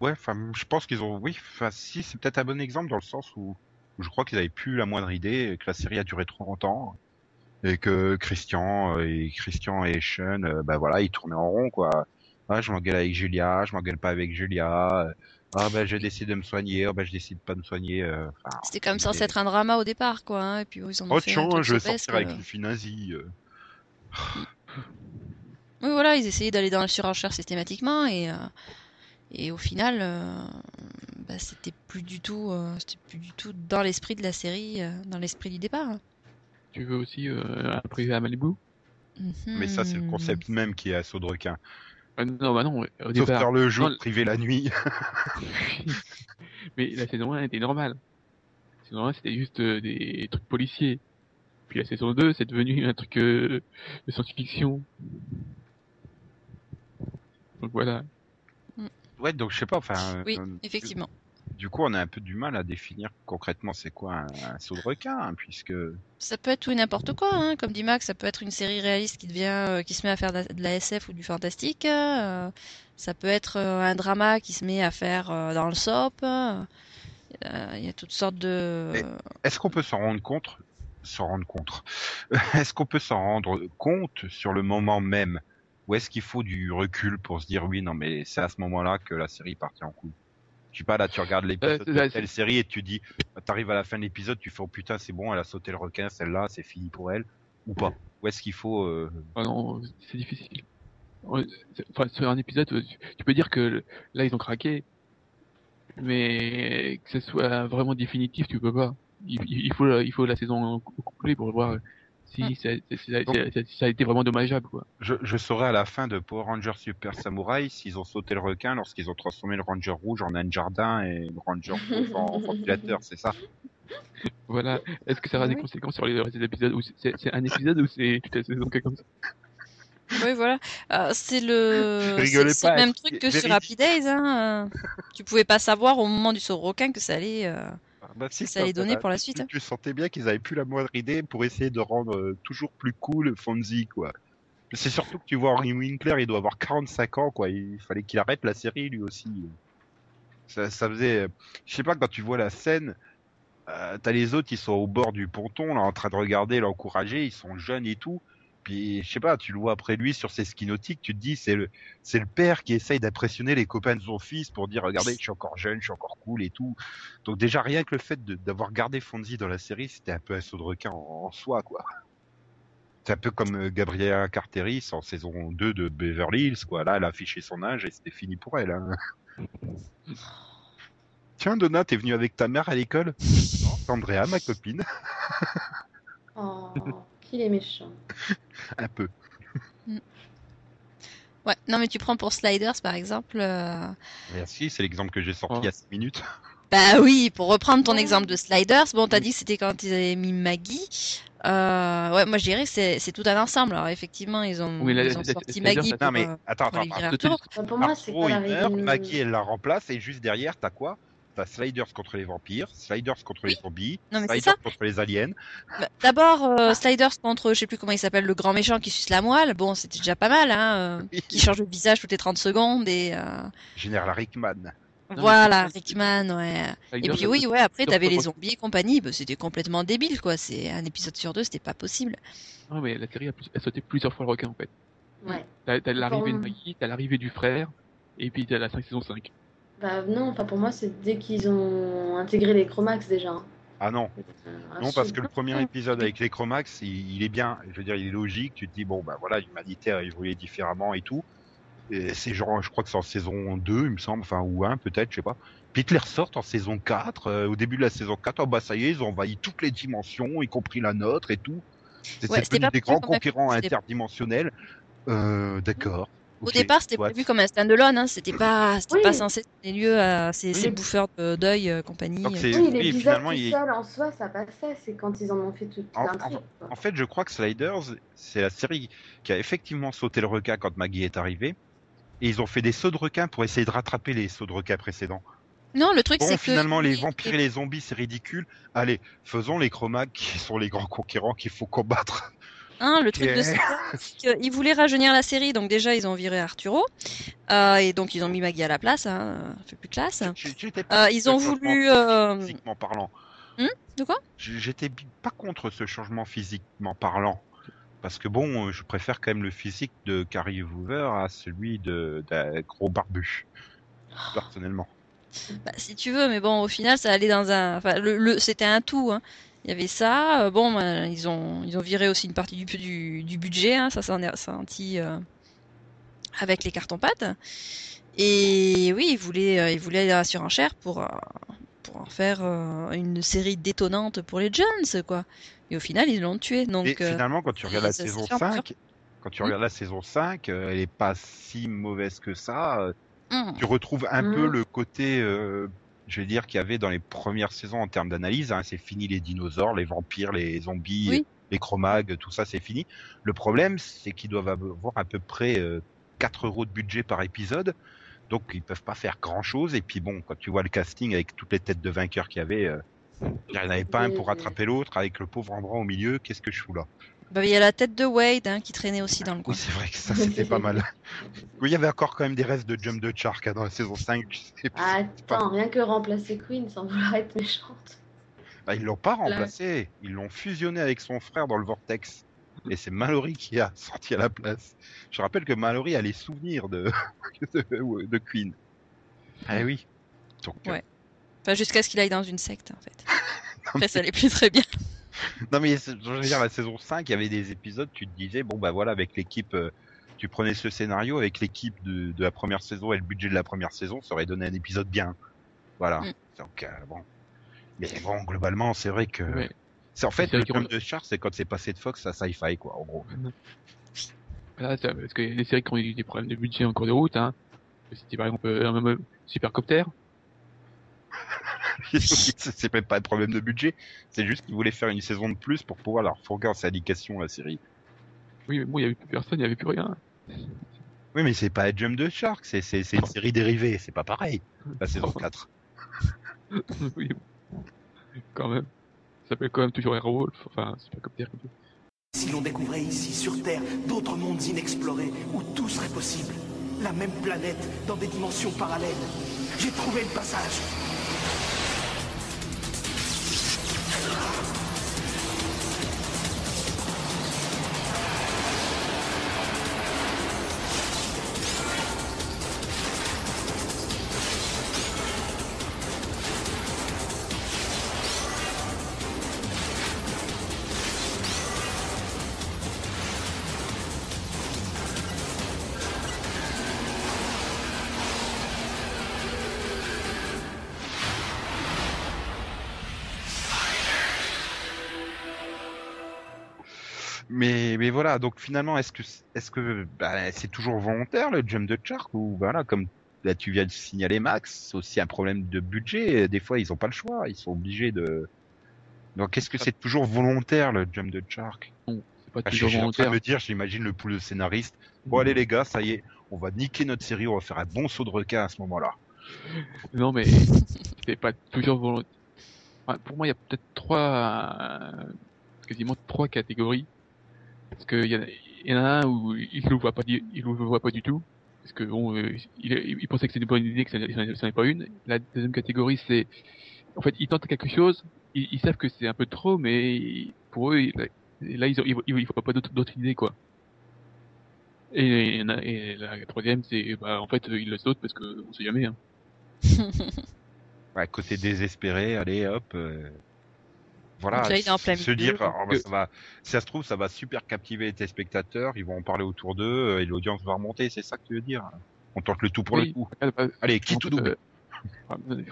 Speaker 1: Ouais, enfin, je pense qu'ils ont. Oui, enfin, si, c'est peut-être un bon exemple dans le sens où, où je crois qu'ils avaient plus la moindre idée, que la série a duré trop longtemps. et que Christian euh, et Christian et Sean, euh, bah voilà, ils tournaient en rond quoi. Ah, je m'engueule avec Julia, je m'engueule pas avec Julia. Ah bah je décide de me soigner, ah bah je décide pas de me soigner. euh, enfin,
Speaker 2: C'était comme censé
Speaker 1: c'était-
Speaker 2: être un drama au départ, quoi. hein, Et puis ils en ont
Speaker 1: Oh
Speaker 2: fait un
Speaker 1: tiens,
Speaker 2: truc
Speaker 1: je vais sortir avec une fille nazie. euh.
Speaker 2: Oui, voilà, ils essayaient d'aller dans la surenchère systématiquement et, euh, et au final, euh, bah, c'était plus du tout, euh, c'était plus du tout dans l'esprit de la série, euh, dans l'esprit du départ. hein.
Speaker 6: Tu veux aussi euh, un privé à Malibu?
Speaker 1: Mais ça c'est le
Speaker 2: Mhm.
Speaker 1: concept même qui est assaut de requin.
Speaker 6: Ah, Non, bah non, au
Speaker 1: Sauf
Speaker 6: départ.
Speaker 1: faire le jour,
Speaker 6: Non,
Speaker 1: privé la nuit.
Speaker 6: Mais la saison 1 était normale. La saison 1 c'était juste euh, des trucs policiers. Puis la saison 2 c'est devenu un truc euh, de science-fiction. Donc voilà.
Speaker 1: Ouais, donc je sais pas, enfin.
Speaker 2: Oui,
Speaker 1: euh,
Speaker 2: effectivement.
Speaker 1: Du coup, on a un peu du mal à définir concrètement c'est quoi un, un saut de requin, hein, puisque
Speaker 2: Ça peut être tout et n'importe quoi, hein. comme dit Max, ça peut être une série réaliste qui devient, euh, qui se met à faire de la, SF ou du fantastique. euh, ça peut être euh, un drama qui se met à faire euh, dans le soap. euh, Il y a toutes sortes de.
Speaker 1: Est-ce qu'on peut s'en rendre compte S'en rendre compte Est-ce qu'on peut s'en rendre compte sur le moment même? Ou est-ce qu'il faut du recul pour se dire oui, non, mais c'est à ce moment-là que la série partit en couille? Je sais pas, là tu regardes l'épisode
Speaker 6: Euh,
Speaker 1: de telle série et tu dis, t'arrives à la fin de l'épisode, tu fais oh putain c'est bon, elle a sauté le requin, celle-là, c'est fini pour elle, ou pas? Ou est-ce qu'il faut euh,
Speaker 6: Ah non, c'est difficile. Enfin, sur un épisode, euh, tu, tu peux dire que là ils ont craqué, mais que ce soit vraiment définitif, tu peux pas. Il, il faut la, il faut la saison au complet pour voir si ça, ça- ça-
Speaker 1: Donc-
Speaker 6: ça- ça a été vraiment dommageable quoi.
Speaker 1: je, je saurais à la fin de Power Rangers Super Samurai s'ils ont sauté le requin lorsqu'ils ont transformé le Ranger rouge en nain jardin et le Ranger rouge en, en ventilateur, c'est ça?
Speaker 6: Voilà. Est-ce que ça aura des
Speaker 2: Oui.
Speaker 6: conséquences sur les restes des épisodes ou c'est- un épisode ou c'est toute la saison qui est comme ça?
Speaker 2: Oui, voilà. Euh, c'est le, c'est le même truc que sur. Happy Days. Hein. euh. Tu pouvais pas savoir au moment du saut requin que ça allait. euh,
Speaker 1: Si,
Speaker 2: ça allait
Speaker 1: ça,
Speaker 2: donner pour la suite,
Speaker 1: Tu,
Speaker 2: hein.
Speaker 1: tu sentais bien qu'ils avaient plus la moindre idée pour essayer de rendre euh, toujours plus cool Fonzie, quoi. C'est surtout que tu vois Henry Winkler, il doit avoir 45 ans, quoi. Il fallait qu'il arrête la série, lui aussi. Ça, ça faisait... Je sais pas, quand tu vois la scène, euh, t'as les autres, ils sont au bord du ponton, là, en train de regarder, l'encourager, ils sont jeunes et tout. Puis, je sais pas, tu le vois après lui sur ses skis nautiques, tu te dis, c'est le, c'est le père qui essaye d'impressionner les copains de son fils pour dire, regardez, je suis encore jeune, je suis encore cool et tout. Donc déjà rien que le fait d'avoir gardé Fonzie dans la série, c'était un peu un saut de requin en, soi, quoi. C'est un peu comme euh, Gabriella Carteris en saison 2 de Beverly Hills, quoi. Là, elle a affiché son âge et c'était fini pour elle. Hein. Tiens, Donna, t'es venue avec ta mère à l'école? Andrea, ma copine.
Speaker 4: Oh, qu'il est méchant.
Speaker 1: Un peu.
Speaker 2: Ouais. Non, mais tu prends pour Sliders par exemple. euh,
Speaker 1: Merci, c'est l'exemple que j'ai sorti
Speaker 6: Oh.
Speaker 1: il y a 6 minutes.
Speaker 2: Bah oui, pour reprendre ton exemple de Sliders, bon, t'as dit que c'était quand ils avaient mis Maggie. Euh, ouais, moi je dirais que c'est c'est tout un ensemble. Alors effectivement, ils ont,
Speaker 6: Oui, la-
Speaker 2: ils ont
Speaker 6: la-
Speaker 2: sorti
Speaker 6: la-
Speaker 2: Maggie pour,
Speaker 1: Non mais
Speaker 2: euh,
Speaker 1: attends,
Speaker 2: pour
Speaker 1: attends, attends.
Speaker 4: Bah, pour moi, c'est.
Speaker 1: Maggie elle la remplace et juste derrière t'as quoi? T'as Sliders contre les vampires, Sliders contre les zombies,
Speaker 2: Non, mais c'est
Speaker 1: Sliders contre les aliens.
Speaker 2: Bah, D'abord, euh, Sliders contre, je sais plus comment il s'appelle, le grand méchant qui suce la moelle. Bon, c'était déjà pas mal, hein. euh, qui change de visage toutes les 30 secondes et euh,
Speaker 1: Général Rickman.
Speaker 2: voilà, Rickman, ouais. Et puis oui, ouais, après t'avais les zombies et compagnie, bah, c'était complètement débile, quoi. C'est un épisode sur deux, c'était pas possible.
Speaker 6: Non mais la série a, plus- a sauté plusieurs fois le requin en fait.
Speaker 4: Ouais.
Speaker 6: T'as l'arrivée de
Speaker 4: Bon.
Speaker 6: Maggie, t'as l'arrivée du frère, et puis t'as la 5 saison 5.
Speaker 4: Bah non, enfin pour moi, c'est dès qu'ils ont intégré les Chromax déjà. hein.
Speaker 1: Ah non,
Speaker 4: Euh,
Speaker 1: non
Speaker 4: ah,
Speaker 1: parce que le premier épisode avec les Chromax, il, il est bien. Je veux dire, il est logique. Tu te dis bon bah voilà, l'humanité a évolué différemment et tout. Et c'est genre, je crois que c'est en saison 2, il me semble, enfin ou 1 peut-être, je sais pas. Puis ils les ressortent en saison 4. euh, au début de la saison 4, oh bah ça y est, ils ont envahi toutes les dimensions, y compris la nôtre et tout. C'est
Speaker 2: Ouais,
Speaker 1: c'est
Speaker 2: c'était
Speaker 1: devenu
Speaker 2: pas
Speaker 1: des grands conquérants
Speaker 2: c'était-
Speaker 1: interdimensionnels. Euh, d'accord.
Speaker 2: Au départ, c'était prévu comme un standalone, hein. C'était pas, c'était
Speaker 4: Oui.
Speaker 2: pas censé donner lieu à ces, ces
Speaker 4: Oui.
Speaker 2: bouffeurs de deuil, euh, compagnie.
Speaker 1: Donc
Speaker 2: euh.
Speaker 1: c'est-
Speaker 4: Oui,
Speaker 1: oui,
Speaker 4: l'épisode
Speaker 1: finalement,
Speaker 4: tout
Speaker 1: il-
Speaker 4: seul en soi, ça passait. C'est quand ils en ont fait toute
Speaker 1: En-
Speaker 4: l'intrigue. quoi.
Speaker 1: En fait, je crois que Sliders, c'est la série qui a effectivement sauté le requin quand Maggie est arrivée. Et ils ont fait des sauts de requin pour essayer de rattraper les sauts de requin précédents.
Speaker 2: Non, le truc,
Speaker 1: Bon,
Speaker 2: c'est que
Speaker 1: finalement, les vampires et les zombies, c'est ridicule. Allez, faisons les chromaques qui sont les grands conquérants qu'il faut combattre.
Speaker 2: Hein, le truc
Speaker 1: Ok.
Speaker 2: de c'est qu'ils voulaient rajeunir la série, donc déjà ils ont viré Arturo, euh, et donc ils ont mis Maggie à la place, hein, ça fait plus classe. Euh, ils ont voulu, euh,
Speaker 1: Physiquement parlant.
Speaker 2: Hmm De quoi?
Speaker 1: J'étais pas contre ce changement physiquement parlant. Parce que bon, je préfère quand même le physique de Carrie Hoover à celui de d'un gros barbu. Personnellement.
Speaker 2: Bah, si tu veux, mais bon, au final, ça allait dans un. Enfin, le, le- c'était un tout. Hein. Il y avait ça. euh, bon, ben, ils ont ils ont viré aussi une partie du du, du budget. Hein, ça s'en est senti euh, avec les cartons pâtes. Et oui, ils voulaient euh, ils voulaient aller à la surenchère pour euh, pour en faire euh, une série détonnante pour les Jones, quoi. Et au final, ils l'ont tué. Donc,
Speaker 1: Et
Speaker 2: euh,
Speaker 1: finalement, quand tu regardes la
Speaker 2: ça se
Speaker 1: saison
Speaker 2: fait en plusieurs-
Speaker 1: 5, quand tu regardes la saison 5, euh, elle est pas si mauvaise que ça. euh,
Speaker 2: hum,
Speaker 1: Tu retrouves un
Speaker 4: Mhm.
Speaker 1: peu le côté, euh, je vais dire, qu'il y avait dans les premières saisons en termes d'analyse. Hein, c'est fini les dinosaures, les vampires, les zombies,
Speaker 2: Oui.
Speaker 1: les chromags, tout ça, c'est fini. Le problème, c'est qu'ils doivent avoir à peu près euh, 4 euros de budget par épisode. Donc, ils peuvent pas faire grand chose. Et puis bon, quand tu vois le casting avec toutes les têtes de vainqueurs qu'il y avait, euh, il n'y en avait pas un pour rattraper l'autre avec le pauvre endroit au milieu. Qu'est-ce que je fous là?
Speaker 2: Bah, il y a la tête de Wade hein, qui traînait aussi dans le coin.
Speaker 1: Oui, c'est vrai que ça, c'était pas mal. Oui, il y avait encore quand même des restes de Jump de Shark hein, dans la saison 5. je sais pas.
Speaker 4: Attends, rien que remplacer Queen sans vouloir être méchante.
Speaker 1: Bah, ils l'ont pas remplacé. Ils l'ont fusionné avec son frère dans le Vortex. Et c'est Mallory qui a sorti à la place. Je rappelle que Mallory a les souvenirs de, de, de Queen. Ah oui. Donc, euh,
Speaker 2: Ouais. Enfin, jusqu'à ce qu'il aille dans une secte, en fait. Après, ça allait plus très bien.
Speaker 1: Non mais je veux dire, la saison 5, il y avait des épisodes, tu te disais, bon bah voilà, avec l'équipe, euh, tu prenais ce scénario, avec l'équipe de, de la première saison et le budget de la première saison, ça aurait donné un épisode bien. Voilà.
Speaker 2: Mm.
Speaker 1: Donc euh, bon. Mais bon, globalement, c'est vrai que... C'est en fait, le jump de Char, c'est quand c'est passé de Fox à Sci-Fi, quoi, en gros.
Speaker 6: Là, ça- parce que les séries qui ont eu des problèmes de budget en cours de route, hein. C'était par exemple euh, un Supercopter.
Speaker 1: C'est c'est même pas un problème de budget, c'est juste qu'ils voulaient faire une saison de plus pour pouvoir leur fourguer en syndication la série.
Speaker 6: Oui, mais bon, il y avait plus personne, il y avait plus rien.
Speaker 1: Oui, mais c'est pas Jump de Shark, c'est c'est c'est une série dérivée, c'est pas pareil. La saison 4.
Speaker 6: oui, quand même. Ça s'appelle quand même toujours Airwolf, enfin, Supercopter. comme ça.
Speaker 7: Si l'on découvrait ici, sur Terre, d'autres mondes inexplorés, où tout serait possible, la même planète, dans des dimensions parallèles, j'ai trouvé le passage.
Speaker 1: Voilà, donc finalement, est-ce que est-ce que bah, c'est toujours volontaire le jump de Shark ou voilà, comme là tu viens de signaler Max, c'est aussi un problème de budget. Des fois, ils ont pas le choix, ils sont obligés de. Donc, est-ce que c'est toujours volontaire le jump de Shark
Speaker 6: C'est pas
Speaker 1: Je
Speaker 6: toujours volontaire.
Speaker 1: me dire, j'imagine le pool de scénaristes. Bon allez les gars, ça y est, on va niquer notre série, on va faire un bon saut de requin à ce moment-là.
Speaker 6: Non, mais c'est pas toujours volontaire. Enfin, pour moi, il y a peut-être trois, euh, quasiment trois catégories. Parce que il y, en a- il y en a un où il le voit pas, du- il le voit pas du tout. Parce que bon, euh, il, il pensait que c'était une bonne idée, que ça n'en est pas une. La deuxième catégorie, c'est, en fait, ils tentent quelque chose, ils, ils savent que c'est un peu trop, mais pour eux, il- là, ils, ils, ils voient pas d'autres idées, quoi. Et, il la troisième, c'est, bah, en fait, ils le sautent parce que on sait jamais, hein.
Speaker 1: Ouais, côté désespéré, allez hop. euh, Voilà,
Speaker 2: Donc là, il est en plein
Speaker 1: se dire, ah, bah,
Speaker 6: Que-
Speaker 1: ça va, si ça se trouve, ça va super captiver les téléspectateurs, ils vont en parler autour d'eux euh, et l'audience va remonter, c'est ça que tu veux dire On tente le tout pour
Speaker 6: Oui.
Speaker 1: le coup. Allez, qui tout double
Speaker 6: euh,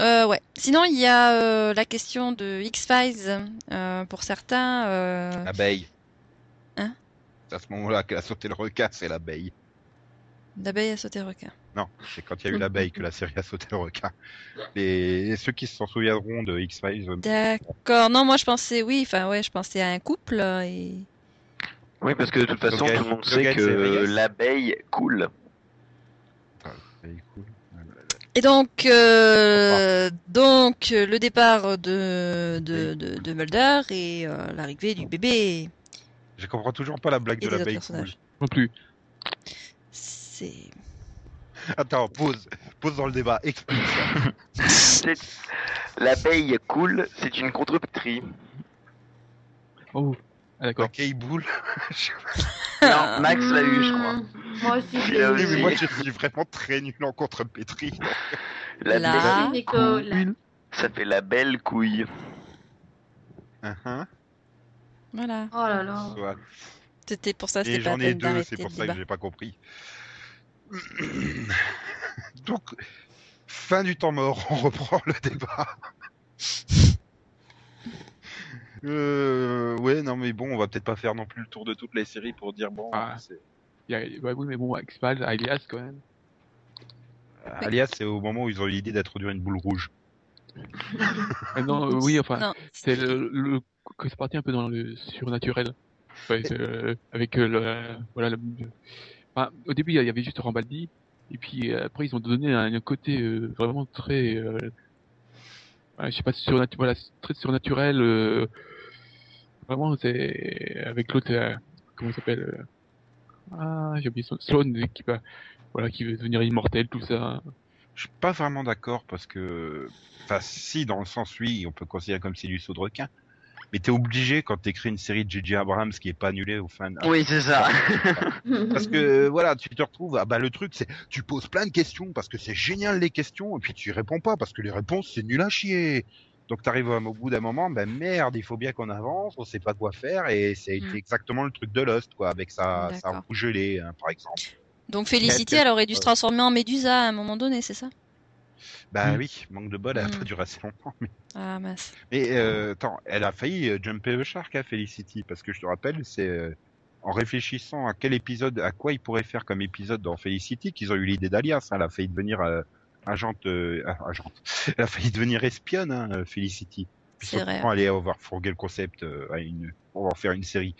Speaker 2: Euh, ouais. Sinon, il y a euh, la question de X-Files. Euh, pour certains, euh,
Speaker 1: L'abeille.
Speaker 2: Hein?
Speaker 1: C'est à ce moment-là qu'elle a sauté le requin, c'est l'abeille.
Speaker 2: l'abeille a sauté requin.
Speaker 1: Non, c'est quand il y a eu l'abeille que la série a sauté le requin. Et ceux qui s'en souviendront de X-Files,
Speaker 2: D'accord. Non, moi je pensais, oui, enfin ouais, je pensais à un couple euh, et
Speaker 5: Oui, parce que de toute façon, tout le monde sait que l'abeille coule.
Speaker 2: Et donc, euh, donc euh, le départ de de, de, de Mulder et euh, l'arrivée du bébé.
Speaker 1: Je comprends toujours pas la blague
Speaker 2: Et
Speaker 1: de l'abeille
Speaker 6: non plus.
Speaker 2: C'est
Speaker 1: Attends, pause, pause dans le débat, explique ça.
Speaker 5: L'abeille coule, c'est une contrepétrie.
Speaker 6: Oh, Ah, d'accord.
Speaker 1: La Keyboule.
Speaker 5: Non, Max l'a eu, je crois.
Speaker 4: Hmm, Moi aussi, je
Speaker 5: aussi.
Speaker 1: mais
Speaker 4: eu.
Speaker 1: moi je suis vraiment très nul en contrepétrie.
Speaker 5: La
Speaker 2: Là.
Speaker 5: belle-.
Speaker 4: La-
Speaker 5: Ça fait la belle couille.
Speaker 1: Hein,
Speaker 2: Voilà.
Speaker 4: Oh là là.
Speaker 2: C'était pour ça,
Speaker 1: Et
Speaker 2: c'était pas
Speaker 1: j'en
Speaker 2: la
Speaker 1: ai deux, c'est pour ça que j'ai pas compris. Donc, fin du temps mort, on reprend le débat. Euh, ouais, non mais bon, on va peut-être pas faire non plus le tour de toutes les séries pour dire bon,
Speaker 6: Ah. y a- bah oui, mais bon, X-Files, Alias, quand même.
Speaker 1: alias c'est au moment où ils ont eu l'idée d'introduire une boule rouge.
Speaker 6: Ah non, euh, oui, enfin,
Speaker 2: Non.
Speaker 6: c'est le, le, que c'est parti un peu dans le surnaturel. Ouais, euh, avec euh, le, voilà, le, au début, il y avait juste Rambaldi, et puis euh, après, ils ont donné un, côté euh, vraiment très, euh, je sais pas, surnatu voilà, très surnaturel. vraiment, avec l'autre, comment il s'appelle Ah, j'ai oublié Sloan, qui va, voilà, qui veut devenir immortel, tout ça.
Speaker 1: Je suis pas vraiment d'accord parce que, enfin, si dans le sens oui, on peut considérer comme c'est du saut de requin, mais t'es obligé quand t'écris une série de J.J. Abrams qui est pas annulée aux fans.
Speaker 5: Oui, c'est ça.
Speaker 1: Parce que voilà, tu te retrouves, ah bah le truc c'est, tu poses plein de questions parce que c'est génial les questions et puis tu y réponds pas parce que les réponses c'est nul à chier. Donc t'arrives au bout d'un moment, ben merde, il faut bien qu'on avance, on sait pas quoi faire et c'est
Speaker 2: Mm.
Speaker 1: exactement le truc de Lost quoi, avec sa, sa gelée hein, par exemple.
Speaker 2: Donc Félicité, elle aurait dû se transformer en Médusa à un moment donné, c'est ça?
Speaker 1: Bah
Speaker 6: Mm.
Speaker 1: oui, manque de bol, elle a
Speaker 2: Mm.
Speaker 1: pas duré assez longtemps. Mais,
Speaker 2: Ah mince.
Speaker 1: mais, euh, attends, elle a failli euh, jumper le shark à Felicity parce que je te rappelle, c'est euh, en réfléchissant à quel épisode, à quoi ils pourraient faire comme épisode dans Felicity qu'ils ont eu l'idée d'Alias. hein. Elle a failli devenir euh, agente, ah, agente. Elle a failli devenir espionne, hein, Felicity. Puis surtout, aller avoir fourgué le concept à une, pour en faire une série.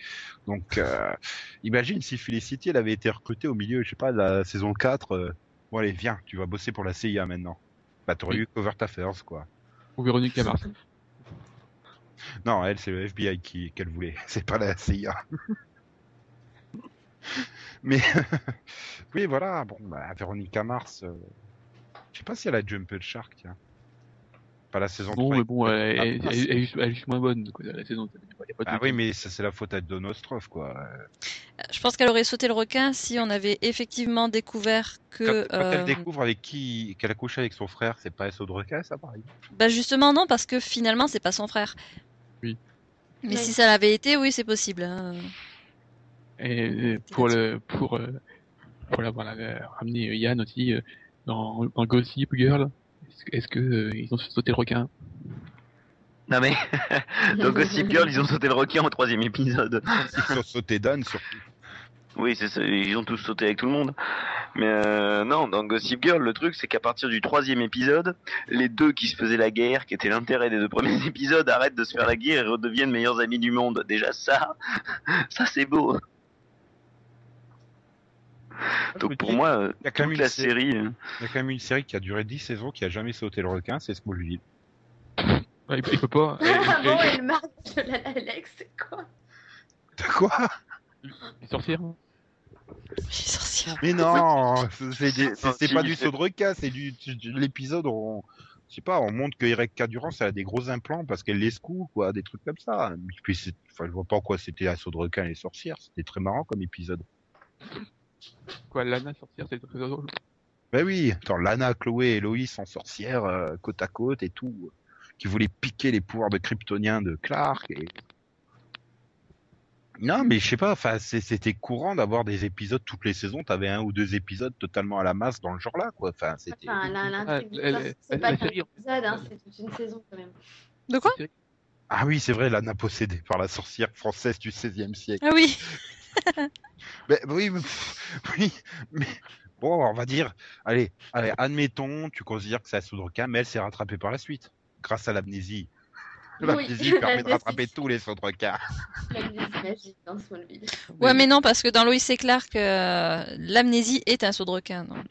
Speaker 1: Donc, imagine si Felicity, elle avait été recrutée au milieu, je sais pas, de la saison 4. euh, bon allez, viens, tu vas bosser pour la CIA maintenant. Bah t'aurais eu Covert Affairs, quoi.
Speaker 6: Ou Véronique Mars.
Speaker 1: Non, elle, c'est le FBI qui qu'elle voulait, c'est pas la CIA. Mais oui, voilà. Bon, bah, Véronica Mars, euh, je sais pas si elle a jumpé le shark, tiens. Pas la saison
Speaker 6: Bon,
Speaker 1: 3.
Speaker 6: mais bon, elle,
Speaker 1: Ah,
Speaker 6: elle, elle, elle est juste- elle est juste moins bonne, quoi, la saison. Y a pas de
Speaker 1: Ah oui, mais ça c'est la faute à Don Ostroff, quoi. Euh,
Speaker 2: Je pense qu'elle aurait sauté le requin si on avait effectivement découvert
Speaker 1: Quand,
Speaker 2: que.
Speaker 1: quand
Speaker 2: euh,
Speaker 1: elle découvre avec qui qu'elle a couché avec son frère, c'est pas SO de requin, ça pareil.
Speaker 2: Bah justement non, parce que finalement c'est pas son frère.
Speaker 6: Oui.
Speaker 2: Mais si ça l'avait été, oui c'est possible. hein.
Speaker 6: Et euh, pour le, pour, euh, pour l'avoir euh, ramené euh, Yann aussi, euh, dans, dans Gossip Girl, est-ce que, euh, ils ont sauté le requin?
Speaker 5: Non mais, dans Gossip Girl, ils ont sauté le requin au troisième épisode.
Speaker 1: Ils ont sauté Dan surtout.
Speaker 5: Oui, c'est ça, ils ont tous sauté avec tout le monde. Mais euh, non, dans Gossip Girl, le truc, c'est qu'à partir du troisième épisode, les deux qui se faisaient la guerre, qui était l'intérêt des deux premiers épisodes, arrêtent de se faire la guerre et redeviennent meilleurs amis du monde. Déjà ça, ça c'est beau. Donc pour moi,
Speaker 1: il y a quand même
Speaker 5: toute
Speaker 1: une
Speaker 5: la
Speaker 1: série-
Speaker 5: série...
Speaker 1: Il y a quand même une série qui a duré 10 saisons qui a jamais sauté le requin, c'est Smallville.
Speaker 6: Ouais, il, peut- il peut pas.
Speaker 4: Ah
Speaker 6: et-
Speaker 4: bon, et le mari de la Alex, c'est quoi?
Speaker 1: De quoi?
Speaker 6: Les sorcières?
Speaker 2: Les sorcières.
Speaker 1: Mais non, c'est- pas du saut de requin, c'est du, du- de l'épisode où on, je sais pas, on montre que Erika Durance elle a des gros implants parce qu'elle les secoue, quoi, des trucs comme ça. Et Puis enfin, je vois pas en quoi c'était un saut de requin et les sorcières, c'était très marrant comme épisode.
Speaker 6: Quoi, Lana sorcière, c'est très drôle.
Speaker 1: Ben oui, attends, Lana, Chloé et Loïs en sorcières, euh, côte à côte et tout, euh, qui voulaient piquer les pouvoirs de kryptonien de Clark et... Non, mais je sais pas, enfin, c'était courant d'avoir des épisodes toutes les saisons, t'avais un ou deux épisodes totalement à la masse dans le genre là, quoi. Enfin, c'était...
Speaker 6: Ah,
Speaker 4: c'est pas qu'un épisode, hein, c'est toute une saison quand même.
Speaker 2: De quoi?
Speaker 1: Ah oui, c'est vrai, Lana possédée par la sorcière française du XVIe siècle.
Speaker 2: Ah oui.
Speaker 1: Mais, oui, mais, pff, oui, mais bon, on va dire, allez, allez, admettons, tu considères que c'est un saut de requin, mais elle s'est rattrapée par la suite, grâce à l'amnésie.
Speaker 4: Oui,
Speaker 1: L'amnésie permet de rattraper tous les sauts de requin.
Speaker 4: L'amnésie magique dans Smallville.
Speaker 2: Ouais mais non parce que dans Lois et Clark, euh, l'amnésie est un saut de requin. donc.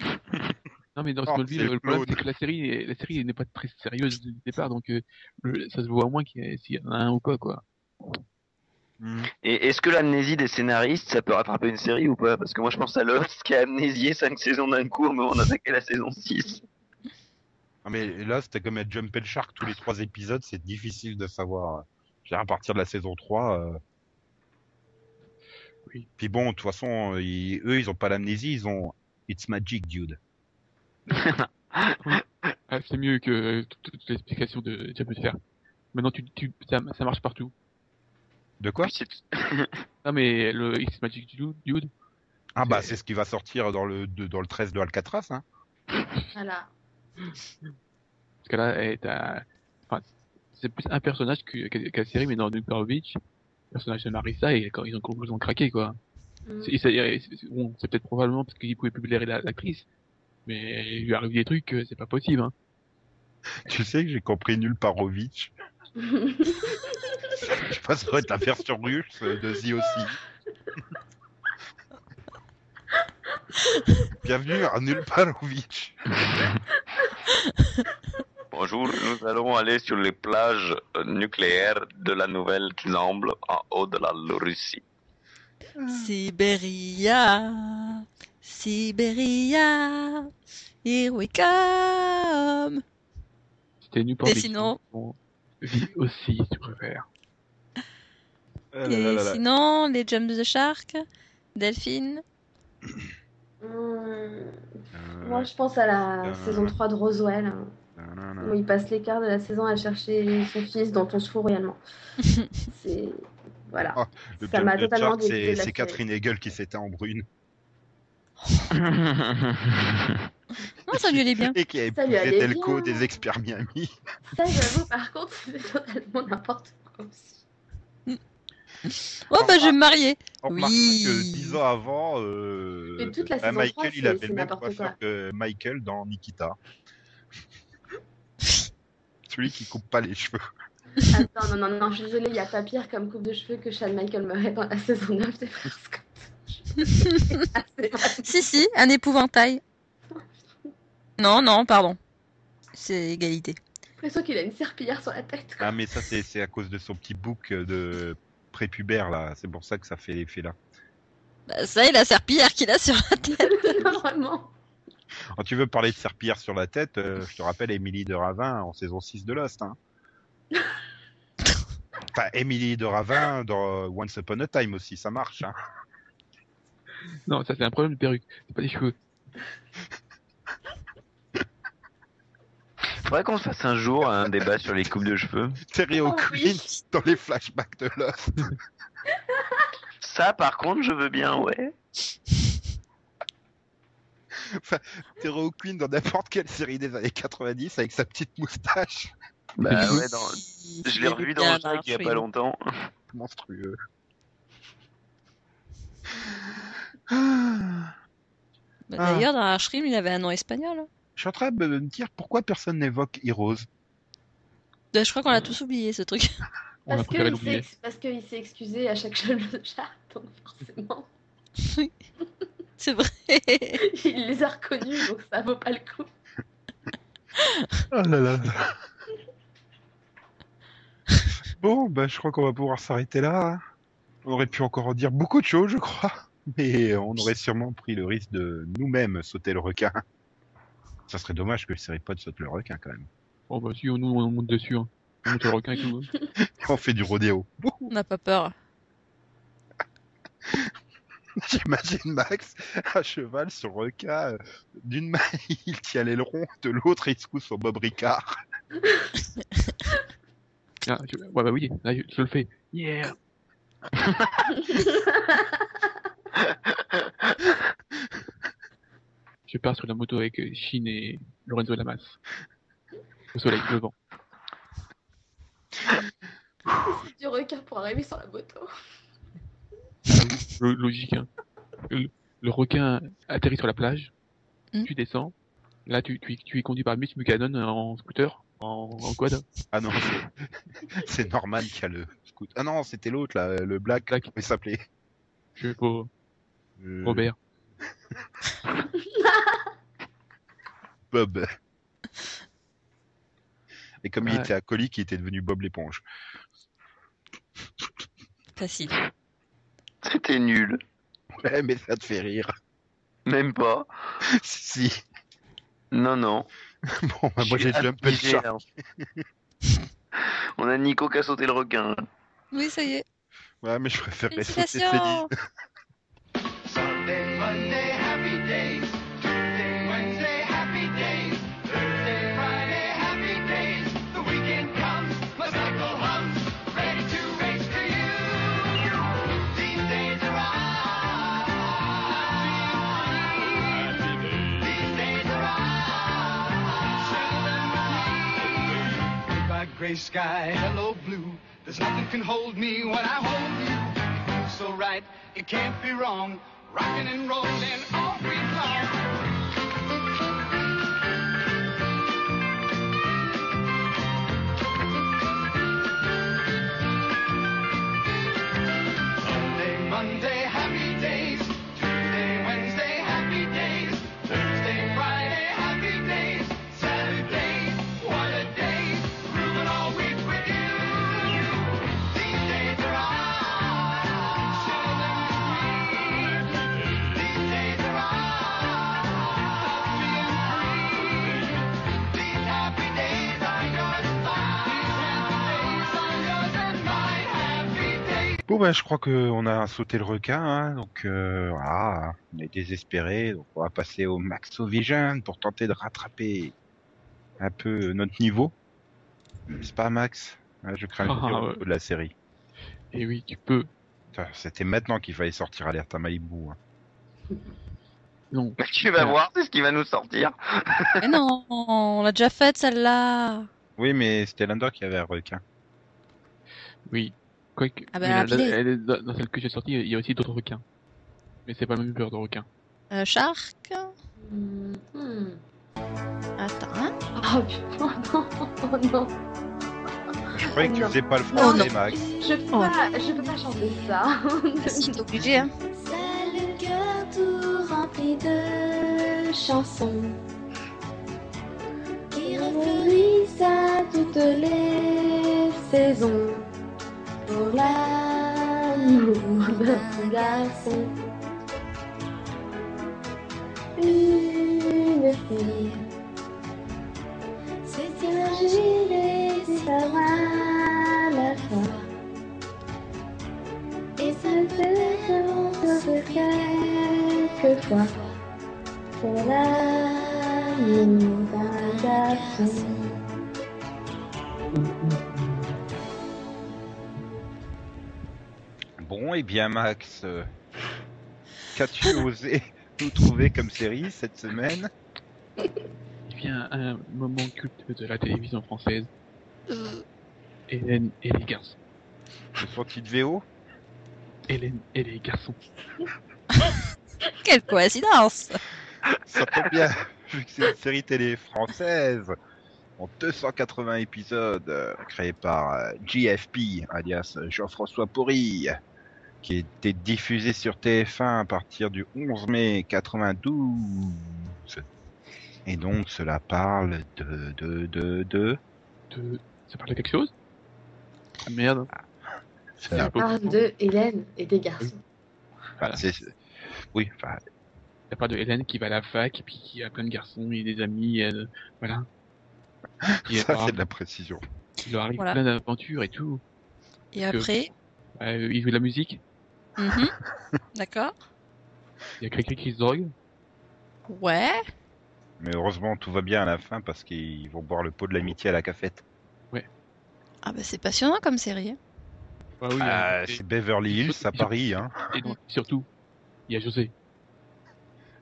Speaker 6: Non, mais dans
Speaker 1: Oh,
Speaker 6: Smallville, le problème, c'est que la série, la série n'est pas très sérieuse du départ, donc euh, le- ça se voit au moins qu'il y, a- s'il y en a un ou pas, quoi.
Speaker 5: Et est-ce que l'amnésie des scénaristes, ça peut rattraper une série ou pas? Parce que moi je pense à Lost qui a amnésié 5 saisons d'un coup au moment d'attaquer la saison 6.
Speaker 1: Ah, mais là, c'était comme être Jump and Shark tous les trois épisodes, c'est difficile de savoir. Je veux dire, à partir de la saison 3, euh,
Speaker 6: Oui.
Speaker 1: Puis bon, de toute façon, euh, ils- eux, ils ont pas l'amnésie, ils ont It's Magic, dude.
Speaker 6: Ah, c'est mieux que euh, toute, l'explication de fer. Maintenant, tu, tu, ça, ça marche partout.
Speaker 1: De quoi
Speaker 6: Ah, mais le X Magic Dude,
Speaker 1: Ah bah,
Speaker 6: c'est-
Speaker 1: ce qui va sortir dans le de- dans le 13 de Alcatraz, hein.
Speaker 4: Voilà.
Speaker 6: parce que là, t'as- enfin, c'est plus un personnage que la série, mais dans Nuclear Beach, le personnage de Marissa, et quand ils ont complètement craqué, quoi.
Speaker 4: Mm.
Speaker 6: C'est bon, peut-être probablement parce qu'il pouvait plus blairer la- l'actrice, mais il lui arrive des trucs, euh, c'est pas possible, hein.
Speaker 1: Tu sais que j'ai compris nulle part Ovitch. Je sais pas, ça doit être la version russe de The aussi. Bienvenue à Nulle part Ovitch.
Speaker 5: Bonjour, nous allons aller sur les plages euh, nucléaires de la Nouvelle-Zélande en haut de la Russie.
Speaker 2: Siberia, Siberia, here we come.
Speaker 6: C'était Newport
Speaker 2: Et
Speaker 6: Beach,
Speaker 2: sinon
Speaker 6: on vit aussi sur Vert.
Speaker 1: Ah là là
Speaker 2: Et
Speaker 1: là là.
Speaker 2: sinon, les Jump the Shark, Delphine.
Speaker 4: Mm.
Speaker 1: Euh,
Speaker 4: Moi, je pense à la saison 3 de Roswell, hein, où il passe les quarts de la saison à chercher son fils dont on se fout réellement. C'est. Voilà.
Speaker 1: Ah, Le
Speaker 4: Ça m'a totalement
Speaker 1: Shark,
Speaker 4: dégoûté
Speaker 1: c'est c'est. Catherine Hegel qui s'était en brune
Speaker 2: Non, ça lui allait bien.
Speaker 1: et qui a épousé Delco
Speaker 4: bien.
Speaker 1: des experts Miami.
Speaker 4: Ça, j'avoue, par contre, c'était totalement n'importe quoi aussi.
Speaker 2: Oh, bah, je vais me marier.
Speaker 1: On remarque
Speaker 2: Oui.
Speaker 1: que dix ans avant, euh,
Speaker 4: Et toute la saison
Speaker 1: Michael,
Speaker 4: 3,
Speaker 1: il avait le même coiffeur que Michael dans Nikita. Celui qui coupe pas les cheveux.
Speaker 4: Attends, non, non, non, je suis désolée, il n'y a pas pire comme coupe de cheveux que Chad Michael Murray dans la saison 9 des Frères Scott. Ah, c'est vrai.
Speaker 2: Si, si, un épouvantail. Non, non, pardon. C'est égalité.
Speaker 4: J'ai l'impression qu'il a une serpillière sur la tête.
Speaker 1: Ah mais ça c'est c'est à cause de son petit bouc de prépubère là. C'est pour ça que ça fait l'effet là.
Speaker 2: Bah, ça et la serpillière qu'il a sur la tête.
Speaker 4: non, vraiment.
Speaker 1: Quand tu veux parler de serpillière sur la tête, euh, je te rappelle Émilie de Ravin en saison 6 de Lost. Hein. Enfin, Émilie de Ravin dans Once Upon a Time aussi, ça marche. Hein.
Speaker 6: Non, ça c'est un problème de perruque, c'est pas des cheveux.
Speaker 5: Faudrait qu'on se fasse un jour un débat sur les coupes de cheveux.
Speaker 1: Terry
Speaker 4: Oh,
Speaker 1: O'Quinn
Speaker 4: oui.
Speaker 1: dans les flashbacks de Lost.
Speaker 5: Ça, par contre, je veux bien, ouais.
Speaker 1: Terry O'Quinn dans n'importe quelle série des années 90 avec sa petite moustache.
Speaker 5: Bah ouais, dans... je l'ai revu dans le truc il y a pas longtemps.
Speaker 1: Monstrueux.
Speaker 2: Bah,
Speaker 1: Ah.
Speaker 2: D'ailleurs, dans Ashrim, il avait un nom espagnol.
Speaker 1: Je suis en train de me dire pourquoi personne n'évoque Heroes.
Speaker 2: Bah, je crois qu'on l'a tous oublié, ce truc.
Speaker 6: A
Speaker 4: Parce qu'il s'est, excusé à chaque jeune de chat, donc forcément,
Speaker 2: C'est vrai.
Speaker 4: il les a reconnus, donc ça vaut pas le coup.
Speaker 1: Oh là là. bon, bah, je crois qu'on va pouvoir s'arrêter là. hein. On aurait pu encore en dire beaucoup de choses, je crois. Mais on aurait sûrement pris le risque de nous-mêmes sauter le requin. Ça serait dommage que le Seripod saute le requin quand même.
Speaker 6: Oh bah si, nous on monte dessus, hein. on monte sur le requin et tout.
Speaker 1: On fait du rodéo.
Speaker 2: On n'a pas peur.
Speaker 1: J'imagine Max à cheval sur le requin. euh, D'une main, il tient l'aileron, de l'autre, il secoue son Bob Ricard.
Speaker 6: Ah, je- Ouais bah oui, là je, je le fais. Yeah Je pars sur la moto avec euh, Shin et Lorenzo Lamas. Au soleil, le vent.
Speaker 4: du requin pour arriver sur la moto.
Speaker 6: Lo- logique, hein. Le, le requin atterrit sur la plage,
Speaker 2: Hmm.
Speaker 6: tu descends, là tu, tu, tu es conduit par Mitch Buchanan en scooter, en, en quad.
Speaker 1: Ah non, c'est- c'est Norman qui a le scoot. Ah non, c'était l'autre là, le Black,
Speaker 6: Black.
Speaker 1: comment il s'appelait
Speaker 6: Je sais pas,
Speaker 1: Euh,
Speaker 6: Robert.
Speaker 1: Bob. Et comme il était alcoolique, il était devenu Bob l'éponge.
Speaker 2: Facile.
Speaker 5: C'était nul.
Speaker 1: Ouais, mais ça te fait rire.
Speaker 5: Même pas.
Speaker 1: si.
Speaker 5: Non, non.
Speaker 1: Bon, bah, moi j'ai
Speaker 5: suis
Speaker 1: jumpé le
Speaker 5: affligé,
Speaker 1: chat.
Speaker 5: là. On a Nico qui a sauté le requin.
Speaker 2: Oui, ça y est.
Speaker 1: Ouais, mais je préférais sauter Céline.
Speaker 7: Sunday, Monday, happy days. Tuesday, Wednesday, happy days. Thursday, Friday, happy days. The weekend comes, my cycle hums, ready to race to you. These days are ours. These days are ours. Gray sky, hello, blue. There's nothing can hold me when I hold you. So right, it can't be wrong. Rocking and rolling all week long.
Speaker 1: Bon bah je crois qu'on a sauté le requin, hein, donc euh, voilà, on est désespéré, donc on va passer au Maxovision pour tenter de rattraper un peu notre niveau. C'est pas Max? Hein, Je crains le
Speaker 6: Ah, ouais.
Speaker 1: de la série.
Speaker 6: Et oui, tu peux.
Speaker 1: C'était maintenant qu'il fallait sortir Alerte à Malibu. hein.
Speaker 6: Non.
Speaker 5: Mais tu vas voir, c'est ce qui va nous sortir.
Speaker 2: Mais non, on l'a déjà faite celle-là.
Speaker 1: Oui, mais c'était Lando qui avait un requin.
Speaker 6: Oui. Quoique,
Speaker 2: Ah bah,
Speaker 6: la- la-
Speaker 2: appelez.
Speaker 6: elle est dans dans celle que j'ai sortie, il y a aussi d'autres requins. Mais c'est pas le même peur de requin.
Speaker 2: Euh, Shark
Speaker 4: Hmm, hmm.
Speaker 2: Attends, hein
Speaker 4: Oh putain, non, oh non.
Speaker 1: Je croyais que tu
Speaker 4: Non.
Speaker 1: faisais pas le
Speaker 2: Non,
Speaker 1: français,
Speaker 2: non.
Speaker 1: Max.
Speaker 4: Je peux
Speaker 2: Oh.
Speaker 4: pas, je peux pas chanter ça.
Speaker 2: Si, t'es obligé, hein.
Speaker 8: C'est le cœur tout rempli de chansons qui refleurissent à toutes les saisons pour l'amour d'un garçon. Une fille, c'est imaginer des à la fois. Et ça fait se quelquefois pour l'amour d'un garçon.
Speaker 1: Bon, et bien Max, euh, qu'as-tu osé nous trouver comme série cette semaine?
Speaker 6: Il vient un moment culte de la télévision française.
Speaker 2: Euh,
Speaker 6: Hélène et les garçons.
Speaker 1: Le sorti de VO
Speaker 6: Hélène et les garçons.
Speaker 2: Quelle coïncidence
Speaker 1: Ça tombe bien, vu que c'est une série télé française en 280 épisodes, euh, créée par JFP, alias Jean-François Porry, qui était diffusée sur TF1 à partir du 11 mai 92. Et donc cela parle de de de de.
Speaker 6: De... Ça parle de quelque chose? Ah merde. Ah,
Speaker 1: peu-
Speaker 4: parle de Hélène et des garçons.
Speaker 1: enfin, c'est- oui, enfin,
Speaker 6: Ça parle de Hélène qui va à la fac et puis qui a plein de garçons et des amis. voilà. Et
Speaker 1: ça c'est de la précision.
Speaker 6: Il leur arrive
Speaker 2: Voilà.
Speaker 6: plein d'aventures et tout.
Speaker 2: Et
Speaker 6: Parce que-
Speaker 2: après
Speaker 6: Euh, il joue de la musique.
Speaker 2: Mhm. D'accord.
Speaker 6: Il y a quelqu'un qui se drogue.
Speaker 2: Ouais.
Speaker 1: Mais heureusement tout va bien à la fin parce qu'ils vont boire le pot de l'amitié à la cafette.
Speaker 2: Ah bah c'est passionnant comme série. hein.
Speaker 6: Ah oui,
Speaker 1: Ah,
Speaker 6: euh, et-
Speaker 1: c'est Beverly Hills à Paris, hein.
Speaker 6: et donc, surtout, il y a José.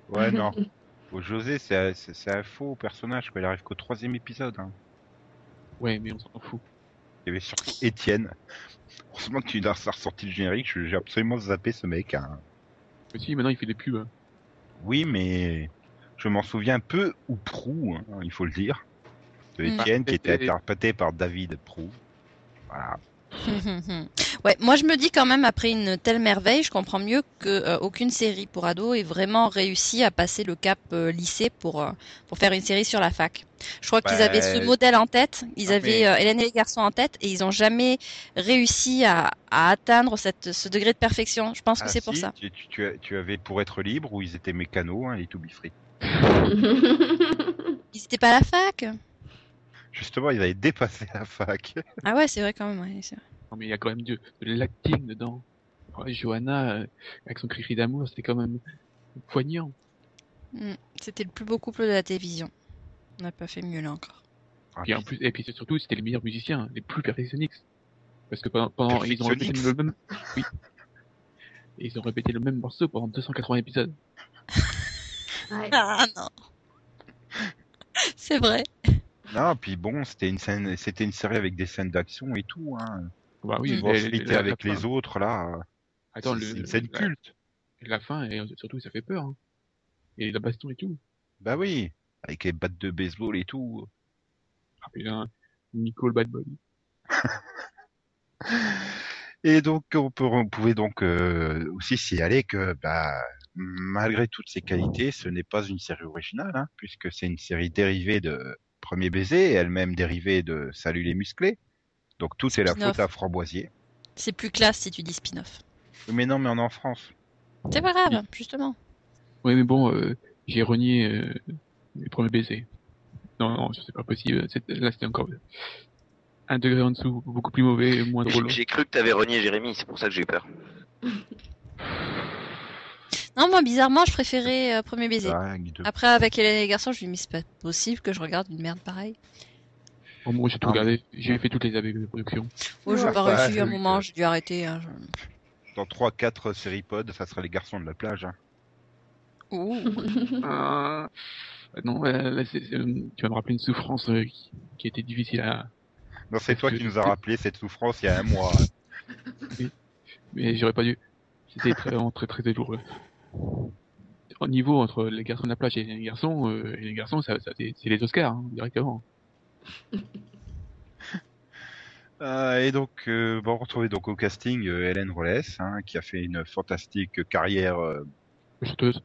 Speaker 1: Ouais, non. José, c'est un- un faux personnage, quoi. Il arrive qu'au troisième épisode. Hein.
Speaker 6: Ouais, mais on s'en fout.
Speaker 1: Il y avait surtout Étienne. Heureusement que tu as ressorti le générique, j'ai absolument zappé ce mec. Hein.
Speaker 6: Mais si, maintenant il fait des pubs. hein.
Speaker 1: Oui, mais je m'en souviens peu ou prou, hein, il faut le dire. De
Speaker 2: Mm.
Speaker 1: Étienne qui était interprété par David Prou. Voilà.
Speaker 2: ouais, moi je me dis quand même après une telle merveille, je comprends mieux que euh, aucune série pour ados ait vraiment réussi à passer le cap euh, lycée pour euh, pour faire une série sur la fac. Je crois qu'ils avaient ce modèle en tête, ils
Speaker 1: non,
Speaker 2: avaient
Speaker 1: mais-
Speaker 2: euh, Hélène et les garçons en tête et ils ont jamais réussi à, à atteindre cette ce degré de perfection. Je pense que
Speaker 1: Ah,
Speaker 2: c'est pour ça.
Speaker 1: Tu, tu- tu avais pour être libre où ils étaient mécanos, hein, les To Be Free.
Speaker 2: Ils étaient pas à la fac?
Speaker 1: Justement, ils avaient dépassé la fac.
Speaker 2: Ah ouais, c'est vrai quand même. ouais, c'est vrai.
Speaker 6: Non, mais il y a quand même de, de l'acting dedans. Ouais, Johanna, euh, avec son cri d'amour, c'était quand même. poignant.
Speaker 2: Mm. C'était le plus beau couple de la télévision. On n'a pas fait mieux là encore.
Speaker 1: Ah,
Speaker 6: Puis en plus, et puis c'est surtout, c'était les meilleurs musiciens, les plus perfectionnistes. Parce que pendant, pendant ils ont répété le même, oui. Et ils ont répété le même morceau pendant 280 épisodes.
Speaker 4: Ouais.
Speaker 2: Ah non. C'est vrai.
Speaker 1: Non, puis bon, c'était une scène, c'était une série avec des scènes d'action et tout. Hein.
Speaker 6: Bah oui,
Speaker 1: était avec les
Speaker 6: fin-
Speaker 1: autres là,
Speaker 6: Attends,
Speaker 1: c'est une scène culte.
Speaker 6: la fin, et surtout, ça fait peur. Hein. Et la baston et tout.
Speaker 1: Bah oui, avec les battes de baseball et tout.
Speaker 6: Ah putain, Nico le bad.
Speaker 1: Et donc on, peut, on pouvait donc euh, aussi signaler que bah, malgré toutes ses qualités, ce n'est pas une série originale, hein, puisque c'est une série dérivée de Premier baiser, elle-même dérivée de Salut les musclés. Donc tout est la faute à Framboisier.
Speaker 2: C'est plus classe si tu dis spin-off.
Speaker 1: Mais non, mais on est en France.
Speaker 2: C'est pas grave, justement.
Speaker 6: Oui, mais bon, euh, j'ai renié euh, les premiers baisers. Non, non, c'est pas possible. C'est- Là, c'était encore un degré en dessous, beaucoup plus mauvais, moins
Speaker 5: J'ai
Speaker 6: drôle.
Speaker 5: j'ai cru que t'avais renié Jérémy, c'est pour ça que j'ai eu peur.
Speaker 2: Non, moi, bizarrement, je préférais euh, Premier Baiser. Après, avec Hélène et les garçons, je lui ai dit, mais c'est pas possible que je regarde une merde pareille.
Speaker 6: Bon, moi, j'ai tout
Speaker 1: Ah,
Speaker 6: regardé. J'ai fait toutes les AV de production.
Speaker 2: Oh, j'ai pas réussi à un
Speaker 1: oui,
Speaker 2: moment,
Speaker 1: euh.
Speaker 2: j'ai dû arrêter. hein,
Speaker 1: Dans 3-4 séries pod, ça serait les garçons de la plage. Hein.
Speaker 2: Ouh.
Speaker 6: Ah, non, là, c'est- tu vas me rappeler une souffrance euh, qui, qui était difficile à...
Speaker 1: Non, c'est toi qui nous as rappelé cette souffrance il y a un mois.
Speaker 6: Mais j'aurais pas dû. C'était très, très très douloureux. Au niveau entre les garçons de la plage et les garçons, euh, et les garçons, ça, ça, c'est c'est les Oscars, hein, directement.
Speaker 1: Euh, et donc, euh, bon, on retrouvait donc au casting euh, Hélène Rollès, hein, qui a fait une fantastique carrière. euh,
Speaker 6: Chanteuse.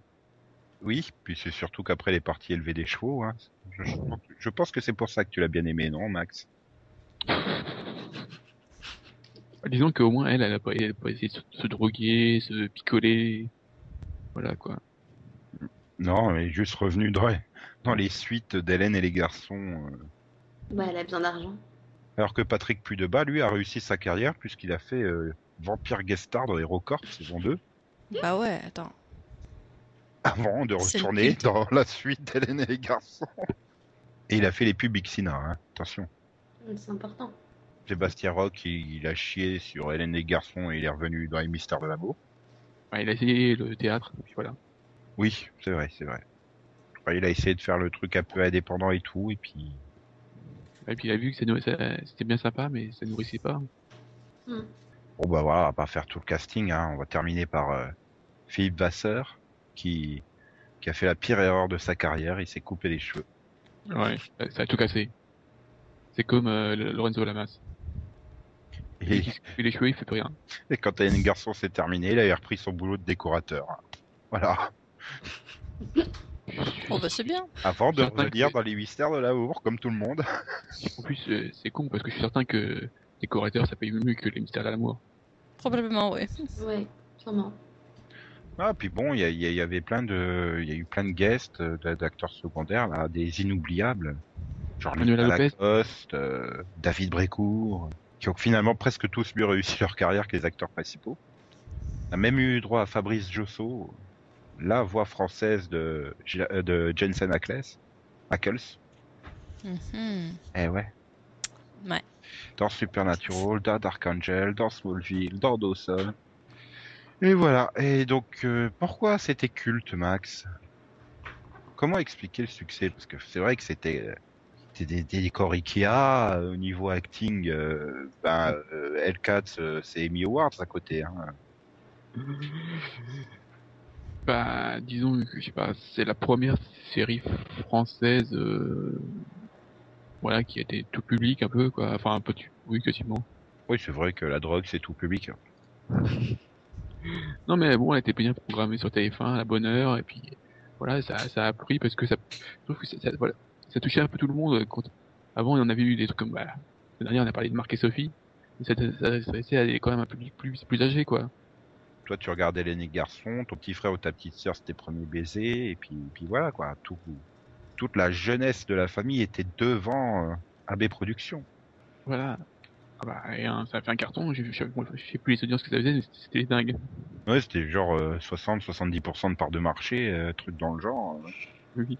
Speaker 1: oui, puis c'est surtout qu'après elle est partie élever des chevaux. Hein. Je, je- je pense que c'est pour ça que tu l'as bien aimé, non, Max?
Speaker 6: Disons qu'au moins, elle, elle a pas, elle a pas essayé de se, se droguer, se picoler. Voilà, quoi.
Speaker 1: Non, elle est juste revenue dans, dans les suites d'Hélène et les garçons.
Speaker 4: Bah, elle a besoin d'argent.
Speaker 1: Alors que Patrick Pudebat, lui, a réussi sa carrière puisqu'il a fait euh, Vampire Guest Star dans Hero Corp saison 2,
Speaker 2: Bah ouais, attends.
Speaker 1: avant de retourner dans la suite d'Hélène et les garçons. Et il a fait les pubs Xina, hein. attention.
Speaker 4: C'est important.
Speaker 1: Sébastien Rock, il, il a chié sur Hélène et les garçons et il est revenu dans les mystères de l'amour.
Speaker 6: Ouais, il a essayé le théâtre, puis voilà.
Speaker 1: Oui, c'est vrai, c'est vrai. Enfin, il a essayé de faire le truc un peu indépendant et tout, et puis
Speaker 6: Et puis il a vu que c'était bien sympa, mais ça nourrissait pas.
Speaker 1: bon bah voilà, on va pas faire tout le casting, hein. on va terminer par euh, Philippe Vasseur, qui qui a fait la pire erreur de sa carrière, il s'est coupé les cheveux.
Speaker 6: Ouais, ça, ça a tout cassé. C'est comme euh, Lorenzo Lamas.
Speaker 1: Et,
Speaker 6: Il se coupe les cheveux, il fait plus rien.
Speaker 1: et quand Hélène Garçon s'est terminé, il a repris son boulot de décorateur. Voilà.
Speaker 2: Oh bah c'est bien.
Speaker 1: Avant de revenir dans les mystères de l'amour, comme tout le monde.
Speaker 6: En plus, euh, c'est con parce que je suis certain que décorateur, ça paye mieux que les mystères de l'amour.
Speaker 2: Probablement, ouais.
Speaker 4: Ouais, sûrement.
Speaker 1: Ah, puis bon, il y, a- il y a- il y avait plein de, il y a eu plein de guests, euh, d'a- d'acteurs secondaires, là, des inoubliables. Genre
Speaker 6: Lopez.
Speaker 1: Lacoste, euh, David Brécourt, qui ont finalement presque tous mieux réussi leur carrière que les acteurs principaux. On a même eu droit à Fabrice Josso, la voix française de, euh, de Jensen Ackles. Ackles.
Speaker 2: Mhm.
Speaker 1: Eh ouais.
Speaker 2: Ouais.
Speaker 1: Dans Supernatural, dans Dark Angel, dans Smallville, dans Dawson. Et voilà. Et donc, euh, pourquoi c'était culte, Max? Comment expliquer le succès? Parce que c'est vrai que c'était euh, des, des décors Ikea, euh, au niveau acting, euh, ben, euh, L4, euh, c'est Emmy Awards à côté. Hein.
Speaker 6: Bah, disons que je sais pas, c'est la première série française, euh, voilà, qui a été tout public un peu, quoi. Enfin, un peu, oui, quasiment.
Speaker 1: Oui, c'est vrai que la drogue, c'est tout public.
Speaker 6: Non, mais bon, elle était bien programmée sur TF1 à la bonne heure, et puis voilà, ça, ça a pris parce que ça, je trouve que ça, ça- voilà, ça touchait un peu tout le monde. Quand, avant, on avait eu des trucs comme, bah, l'année dernière, on a parlé de Marc et Sophie, mais ça, ça, ça s'adressait à des- quand même un public plus, plus âgé, quoi.
Speaker 1: Toi, tu regardais et Garçon, ton petit frère ou ta petite sœur, c'était premier baiser, et puis, puis voilà, quoi. Tout, toute la jeunesse de la famille était devant euh, AB Productions.
Speaker 6: Voilà. Ah bah, et, hein, ça a fait un carton, je, je, je, je sais plus les audiences que ça faisait, mais c'était dingue.
Speaker 1: Ouais, c'était genre euh, 60-70% de part de marché, euh, truc dans le genre. euh.
Speaker 6: Oui.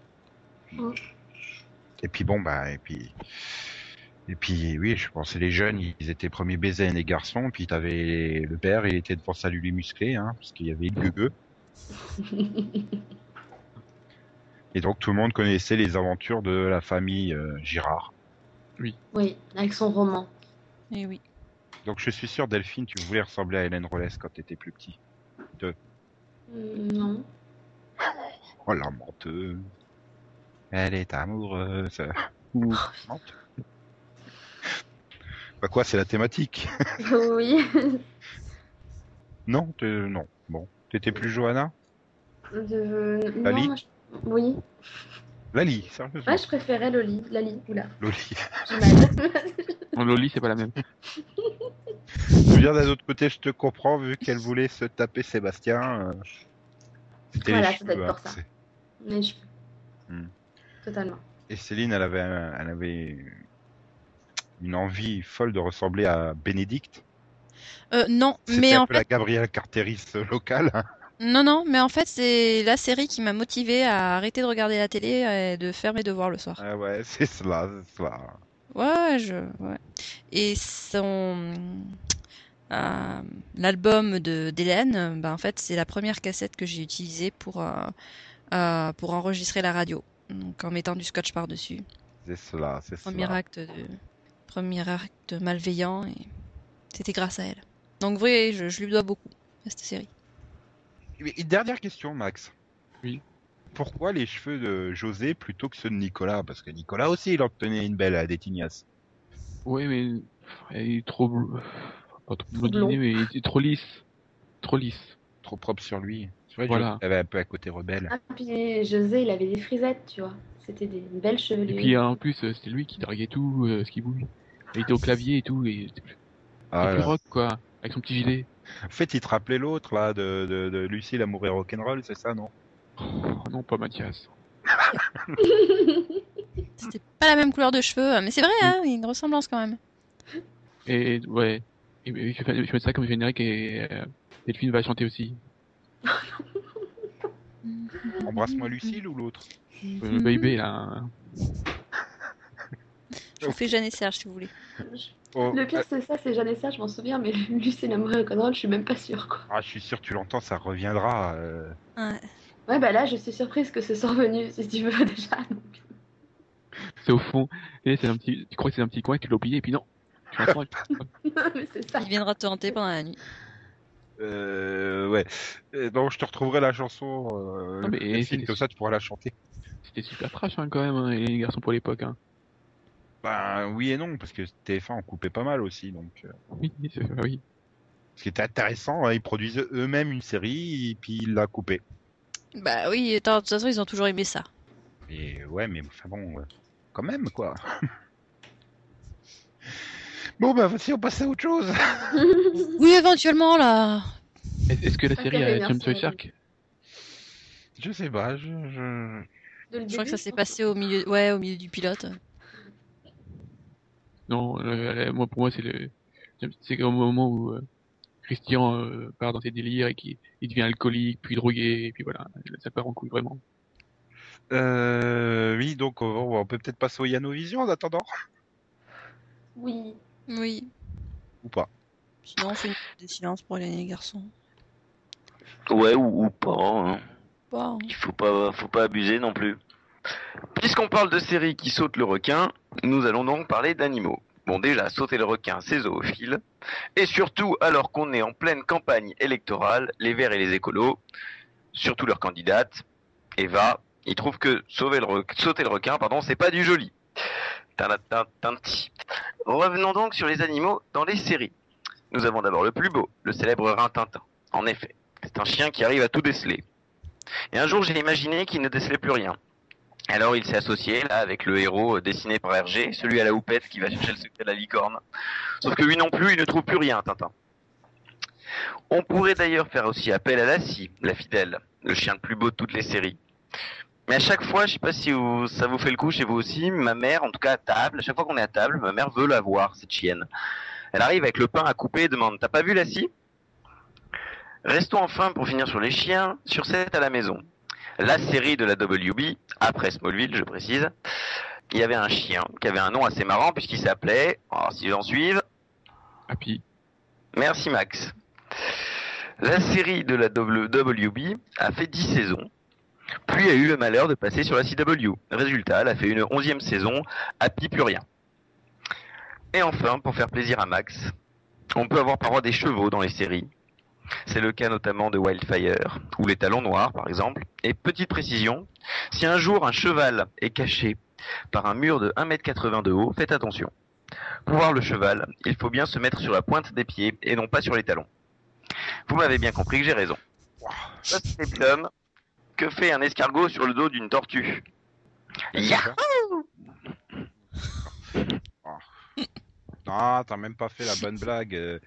Speaker 1: Et puis bon, bah, et puis. Et puis, oui, je pensais les jeunes, ils étaient premiers baisers les garçons, puis t'avais le père, il était devant sa Lulu musclé, hein, parce qu'il y avait le gueux. Et donc tout le monde connaissait les aventures de la famille euh, Girard.
Speaker 4: Oui, avec son roman.
Speaker 2: Et oui.
Speaker 1: Donc je suis sûr, Delphine, tu voulais ressembler à Hélène Rollès quand t'étais plus petit.
Speaker 4: Hmm, Non.
Speaker 1: Oh la menteuse. Elle est amoureuse. Ou mente. Bah quoi, c'est la thématique.
Speaker 4: oui.
Speaker 1: non, non. Bon, t'étais plus Johanna?
Speaker 4: De... non,
Speaker 1: Lali?
Speaker 4: moi, je- Oui.
Speaker 1: Lali, sérieusement.
Speaker 4: Ouais, je préférais Loli. Lali. Oula,
Speaker 1: Loli.
Speaker 6: En Loli, c'est pas la même.
Speaker 1: Je veux dire, d'un autre côté, je te comprends, vu qu'elle voulait se taper Sébastien. euh, C'était
Speaker 4: Voilà,
Speaker 1: les
Speaker 4: c'est peut-être
Speaker 1: cheveux,
Speaker 4: pour
Speaker 1: hein,
Speaker 4: ça.
Speaker 1: c'est-
Speaker 4: Mais je...
Speaker 1: Hmm.
Speaker 4: Totalement.
Speaker 1: Et Céline, elle avait, elle avait une envie folle de ressembler à Bénédicte.
Speaker 2: Euh, non, mais
Speaker 1: un
Speaker 2: en
Speaker 1: peu
Speaker 2: fait,
Speaker 1: la Gabrielle Carteris locale.
Speaker 2: non, non, mais en fait, c'est la série qui m'a motivée à arrêter de regarder la télé et de faire mes devoirs le soir.
Speaker 1: Ah ouais, c'est cela, c'est cela.
Speaker 2: Ouais, je, ouais. Et son, euh, l'album de d'Hélène, ben en fait, c'est la première cassette que j'ai utilisée pour euh, euh, pour enregistrer la radio. Donc en mettant du scotch par-dessus.
Speaker 1: C'est cela, c'est
Speaker 2: Premier
Speaker 1: cela.
Speaker 2: acte de premier acte malveillant et c'était grâce à elle. Donc vrai, je, je lui dois beaucoup à cette série.
Speaker 1: Une dernière question, Max.
Speaker 6: Oui.
Speaker 1: Pourquoi les cheveux de José plutôt que ceux de Nicolas? Parce que Nicolas aussi, il en tenait une belle à des tignasses.
Speaker 6: Ouais, mais il est trop, bl- pas trop
Speaker 4: Trop
Speaker 6: blondiné, mais il est trop lisse, trop lisse.
Speaker 1: Trop propre sur lui. C'est vrai,
Speaker 6: Voilà.
Speaker 1: Avait un peu à côté rebelle.
Speaker 4: Ah, puis José, il avait des frisettes, tu vois. C'était des une belle
Speaker 6: Et puis en plus, euh, c'était lui qui draguait tout, euh, ce qui bouge. Il était au clavier et tout, et
Speaker 1: Ah,
Speaker 6: plus rock quoi, avec son petit gilet.
Speaker 1: En fait, il te rappelait l'autre, là, de, de, de Lucie, l'amour et rock'n'roll, c'est ça, non?
Speaker 6: Oh, non, pas Mathias.
Speaker 2: C'était pas la même couleur de cheveux, mais c'est vrai, hein, il y a une ressemblance quand même.
Speaker 6: Et ouais, et, et je, fais, je mets ça comme générique et euh, Delphine va chanter aussi.
Speaker 1: Embrasse-moi Lucille ou l'autre?
Speaker 6: Euh, Baby là.
Speaker 2: Je vous fais Jeanne et Serge si vous voulez.
Speaker 1: Oh,
Speaker 4: Le pire, c'est ça, c'est Jeanne et Serge, je m'en souviens, mais lui, c'est l'amour et le contrôle, je suis même pas sûre, quoi.
Speaker 1: Ah, je suis sûr, tu l'entends, ça reviendra. euh.
Speaker 2: Ouais.
Speaker 4: Ouais, bah là, je suis surprise que ce soit revenu, si tu veux, déjà. donc.
Speaker 6: C'est au fond. Et c'est un petit, tu crois que c'est un petit coin que tu l'as oublié et puis non. Tu l'entends,
Speaker 4: mais c'est ça.
Speaker 2: Il viendra te hanter pendant la nuit.
Speaker 1: Euh, ouais. Euh, donc, je te retrouverai la chanson. Euh,
Speaker 6: Non, mais
Speaker 1: comme ça, tu pourras la chanter.
Speaker 6: C'était super trash hein, quand même, hein, les garçons pour l'époque. Hein.
Speaker 1: Ben, oui et non, parce que TF1 en coupait pas mal aussi. Donc, euh,
Speaker 6: Oui, c'est- oui.
Speaker 1: ce qui était intéressant, hein, ils produisent eux-mêmes une série et puis ils la coupaient.
Speaker 2: Bah oui, attends, de toute façon, ils ont toujours aimé ça.
Speaker 1: Et ouais, mais enfin bon, euh, quand même, quoi. bon, bah, si on passe à autre chose.
Speaker 2: Oui, éventuellement, là.
Speaker 6: Est- Est-ce que la série a. Jump Shark
Speaker 1: Je sais pas, je... je...
Speaker 2: Je crois que ça s'est passé au milieu, ouais, au milieu du pilote.
Speaker 6: Non, euh, moi pour moi c'est le, c'est au moment où euh, Christian euh, part dans ses délires et qu'il il devient alcoolique, puis drogué, et puis voilà, ça part en couille vraiment.
Speaker 1: Euh, oui, donc on, on peut peut-être passer au Yanovision en attendant
Speaker 4: Oui.
Speaker 2: Oui.
Speaker 1: Ou pas
Speaker 2: Sinon, on fait une minute de silence pour les garçons.
Speaker 5: Ouais, ou, ou pas. hein.
Speaker 2: Bon.
Speaker 5: Il faut pas, faut pas abuser non plus. Puisqu'on parle de séries qui sautent le requin, nous allons donc parler d'animaux. Bon, déjà, sauter le requin, c'est zoophile. Et surtout, alors qu'on est en pleine campagne électorale, les Verts et les écolos, surtout leur candidate, Eva, ils trouvent que sauver le re- sauter le requin, pardon, c'est pas du joli. Revenons donc sur les animaux dans les séries. Nous avons d'abord le plus beau, le célèbre Rintintin. En effet, c'est un chien qui arrive à tout déceler. Et un jour, j'ai imaginé qu'il ne décelait plus rien. Alors, il s'est associé là avec le héros euh, dessiné par Hergé, celui à la houppette qui va chercher le secret de la licorne. Sauf que lui non plus, il ne trouve plus rien, Tintin. On pourrait d'ailleurs faire aussi appel à Lassie, la fidèle, le chien le plus beau de toutes les séries. Mais à chaque fois, je sais pas si ça vous fait le coup chez vous aussi, ma mère, en tout cas à table, à chaque fois qu'on est à table, ma mère veut la voir, cette chienne. Elle arrive avec le pain à couper et demande T'as pas vu la scie Restons enfin pour finir sur les chiens, sur cette à la maison. La série de la WB, après Smallville, je précise, il y avait un chien qui avait un nom assez marrant puisqu'il s'appelait, oh, si j'en suive,
Speaker 6: Happy.
Speaker 5: Merci Max. La série de la WB a fait 10 saisons, puis a eu le malheur de passer sur la CW. Résultat, elle a fait une onzième saison, Happy plus rien. Et enfin, pour faire plaisir à Max, on peut avoir parfois des chevaux dans les séries. C'est le cas notamment de Wildfire, ou les talons noirs par exemple. Et petite précision, si un jour un cheval est caché par un mur de 1m80 de haut, faites attention. Pour voir le cheval, il faut bien se mettre sur la pointe des pieds et non pas sur les talons. Vous m'avez bien compris que j'ai raison. Que fait un escargot sur le dos d'une tortue? Yahoo
Speaker 1: Ah, t'as même pas fait la bonne blague.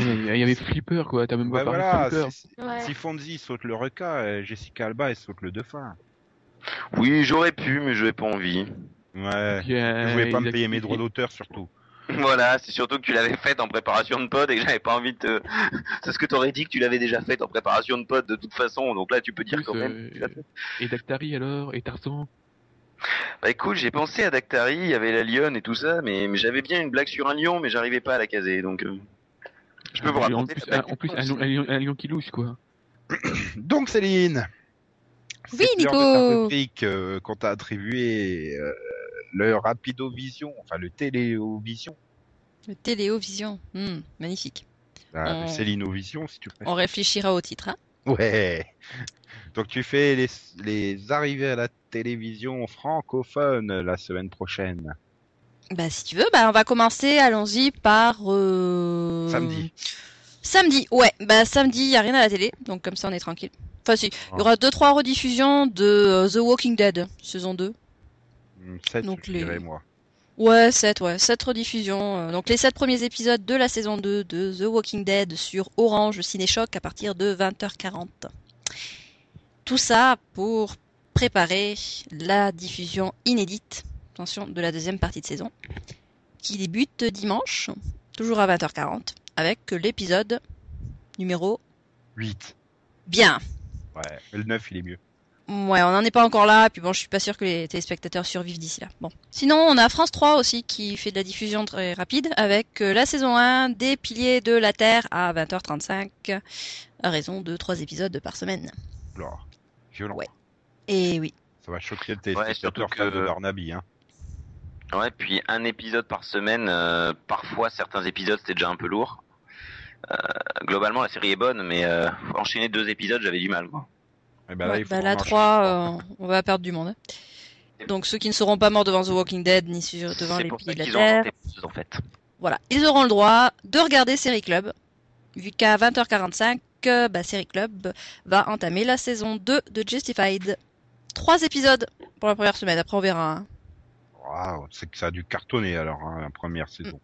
Speaker 1: Euh.
Speaker 6: Il y avait Flipper, quoi. T'as même
Speaker 1: Ouais,
Speaker 6: pas parlé
Speaker 1: voilà,
Speaker 6: de Flipper.
Speaker 1: si,
Speaker 4: Ouais.
Speaker 1: si Fonzie saute le requin, euh, Jessica Alba elle saute le dauphin.
Speaker 5: Oui, j'aurais pu, mais je n'ai pas envie.
Speaker 1: Ouais.
Speaker 6: Bien,
Speaker 1: Je voulais pas me payer mes droits d'auteur surtout.
Speaker 5: Voilà, c'est surtout que tu l'avais faite en préparation de pod et que j'avais pas envie de te... C'est ce que t'aurais dit que tu l'avais déjà faite en préparation de pod de toute façon, donc là tu peux dire
Speaker 6: Plus,
Speaker 5: quand même.
Speaker 6: euh,
Speaker 5: que tu l'as fait.
Speaker 6: Et Dactari alors? Et Tarzan?
Speaker 5: Bah écoute, j'ai pensé à Dactari, il y avait la lionne et tout ça, mais, mais j'avais bien une blague sur un lion, mais j'arrivais pas à la caser, donc... Je peux vous
Speaker 6: En plus,
Speaker 5: la
Speaker 6: un,
Speaker 5: blague
Speaker 6: en plus
Speaker 5: du
Speaker 6: un,
Speaker 5: lion
Speaker 6: un lion, qui louche, quoi.
Speaker 1: Donc Céline
Speaker 2: Oui,
Speaker 1: l'heure de
Speaker 2: Nico.
Speaker 1: rubrique euh, qu'on t'a attribué euh, le Rapidovision, enfin le Téléovision,
Speaker 2: Le Téléovision. Hmm, magnifique.
Speaker 1: la-
Speaker 2: On-
Speaker 1: le Célinovision si tu préfères.
Speaker 2: On réfléchira au titre. Hein
Speaker 1: Ouais. Donc tu fais les, les arrivées à la télévision francophone la semaine prochaine.
Speaker 2: Bah, si tu veux, bah, on va commencer. Allons-y par. euh,
Speaker 1: Samedi.
Speaker 2: Samedi, ouais. Bah, samedi, il n'y a rien à la télé. Donc, comme ça, on est tranquille. Enfin, si. Il
Speaker 1: Ah.
Speaker 2: y aura 2-3 rediffusions de euh, The Walking Dead, saison 2.
Speaker 1: 7,
Speaker 2: Donc
Speaker 1: je
Speaker 2: les-
Speaker 1: dirais moi.
Speaker 2: Ouais, 7, ouais. 7 rediffusions. euh, Donc, les 7 premiers épisodes de la saison 2 de The Walking Dead sur Orange Cinéchoc à partir de 20h40. Tout ça pour préparer la diffusion inédite, attention, de la deuxième partie de saison, qui débute dimanche, toujours à 20h40, avec l'épisode numéro
Speaker 1: 8.
Speaker 2: bien.
Speaker 1: Ouais, le 9 il est mieux.
Speaker 2: Ouais, on n'en est pas encore là, puis bon, je suis pas sûr que les téléspectateurs survivent d'ici là. Bon. Sinon, on a France 3 aussi qui fait de la diffusion très rapide avec euh, la saison 1 des Piliers de la Terre à 20h35 à raison de 3 épisodes par semaine.
Speaker 1: Là, violent.
Speaker 2: Ouais. Et oui.
Speaker 1: Ça va choquer le
Speaker 5: Ouais,
Speaker 1: téléspectateur fan
Speaker 5: que-
Speaker 1: de Barnaby. Hein.
Speaker 5: Ouais, puis un épisode par semaine, euh, parfois certains épisodes c'était déjà un peu lourd. Euh, globalement la série est bonne, mais euh, enchaîner deux épisodes j'avais du mal. Quoi.
Speaker 1: Et ben là,
Speaker 2: Ouais,
Speaker 1: il faut
Speaker 2: bah là,
Speaker 1: en enchaîner
Speaker 2: 3,
Speaker 1: trois.
Speaker 2: euh, on va perdre du monde. hein. Donc ceux qui ne seront pas morts devant The Walking Dead ni sur, devant les
Speaker 5: ça
Speaker 2: de la
Speaker 5: ont
Speaker 2: Terre,
Speaker 5: en fait.
Speaker 2: Voilà, ils auront le droit de regarder Série Club, vu qu'à 20h45, euh, bah, Série Club va entamer la saison 2 de Justified. Trois épisodes pour la première semaine, après on verra. hein.
Speaker 1: Waouh, c'est que ça a dû cartonner alors, hein, la première saison.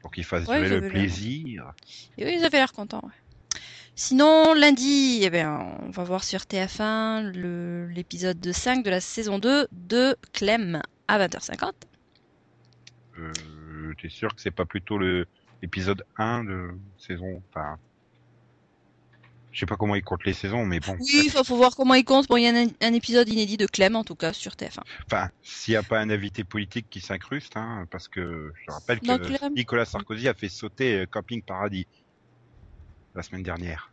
Speaker 1: Pour qu'il fasse
Speaker 2: Ouais,
Speaker 1: durer le plaisir.
Speaker 2: Et oui, ils avaient l'air contents. ouais. Sinon, lundi, eh bien, on va voir sur TF1 le- l'épisode de 5 de la saison 2 de Clem à 20h50.
Speaker 1: Euh, T'es sûr que c'est pas plutôt le l'épisode 1 de saison Enfin, je sais pas comment ils comptent les saisons, mais bon.
Speaker 2: Oui, il faut voir comment ils comptent. Bon, il y a un, un épisode inédit de Clem, en tout cas, sur TF1.
Speaker 1: Enfin, s'il n'y a pas un invité politique qui s'incruste, hein, parce que je rappelle que
Speaker 2: Clem.
Speaker 1: Nicolas Sarkozy a fait sauter euh, Camping Paradis la semaine dernière.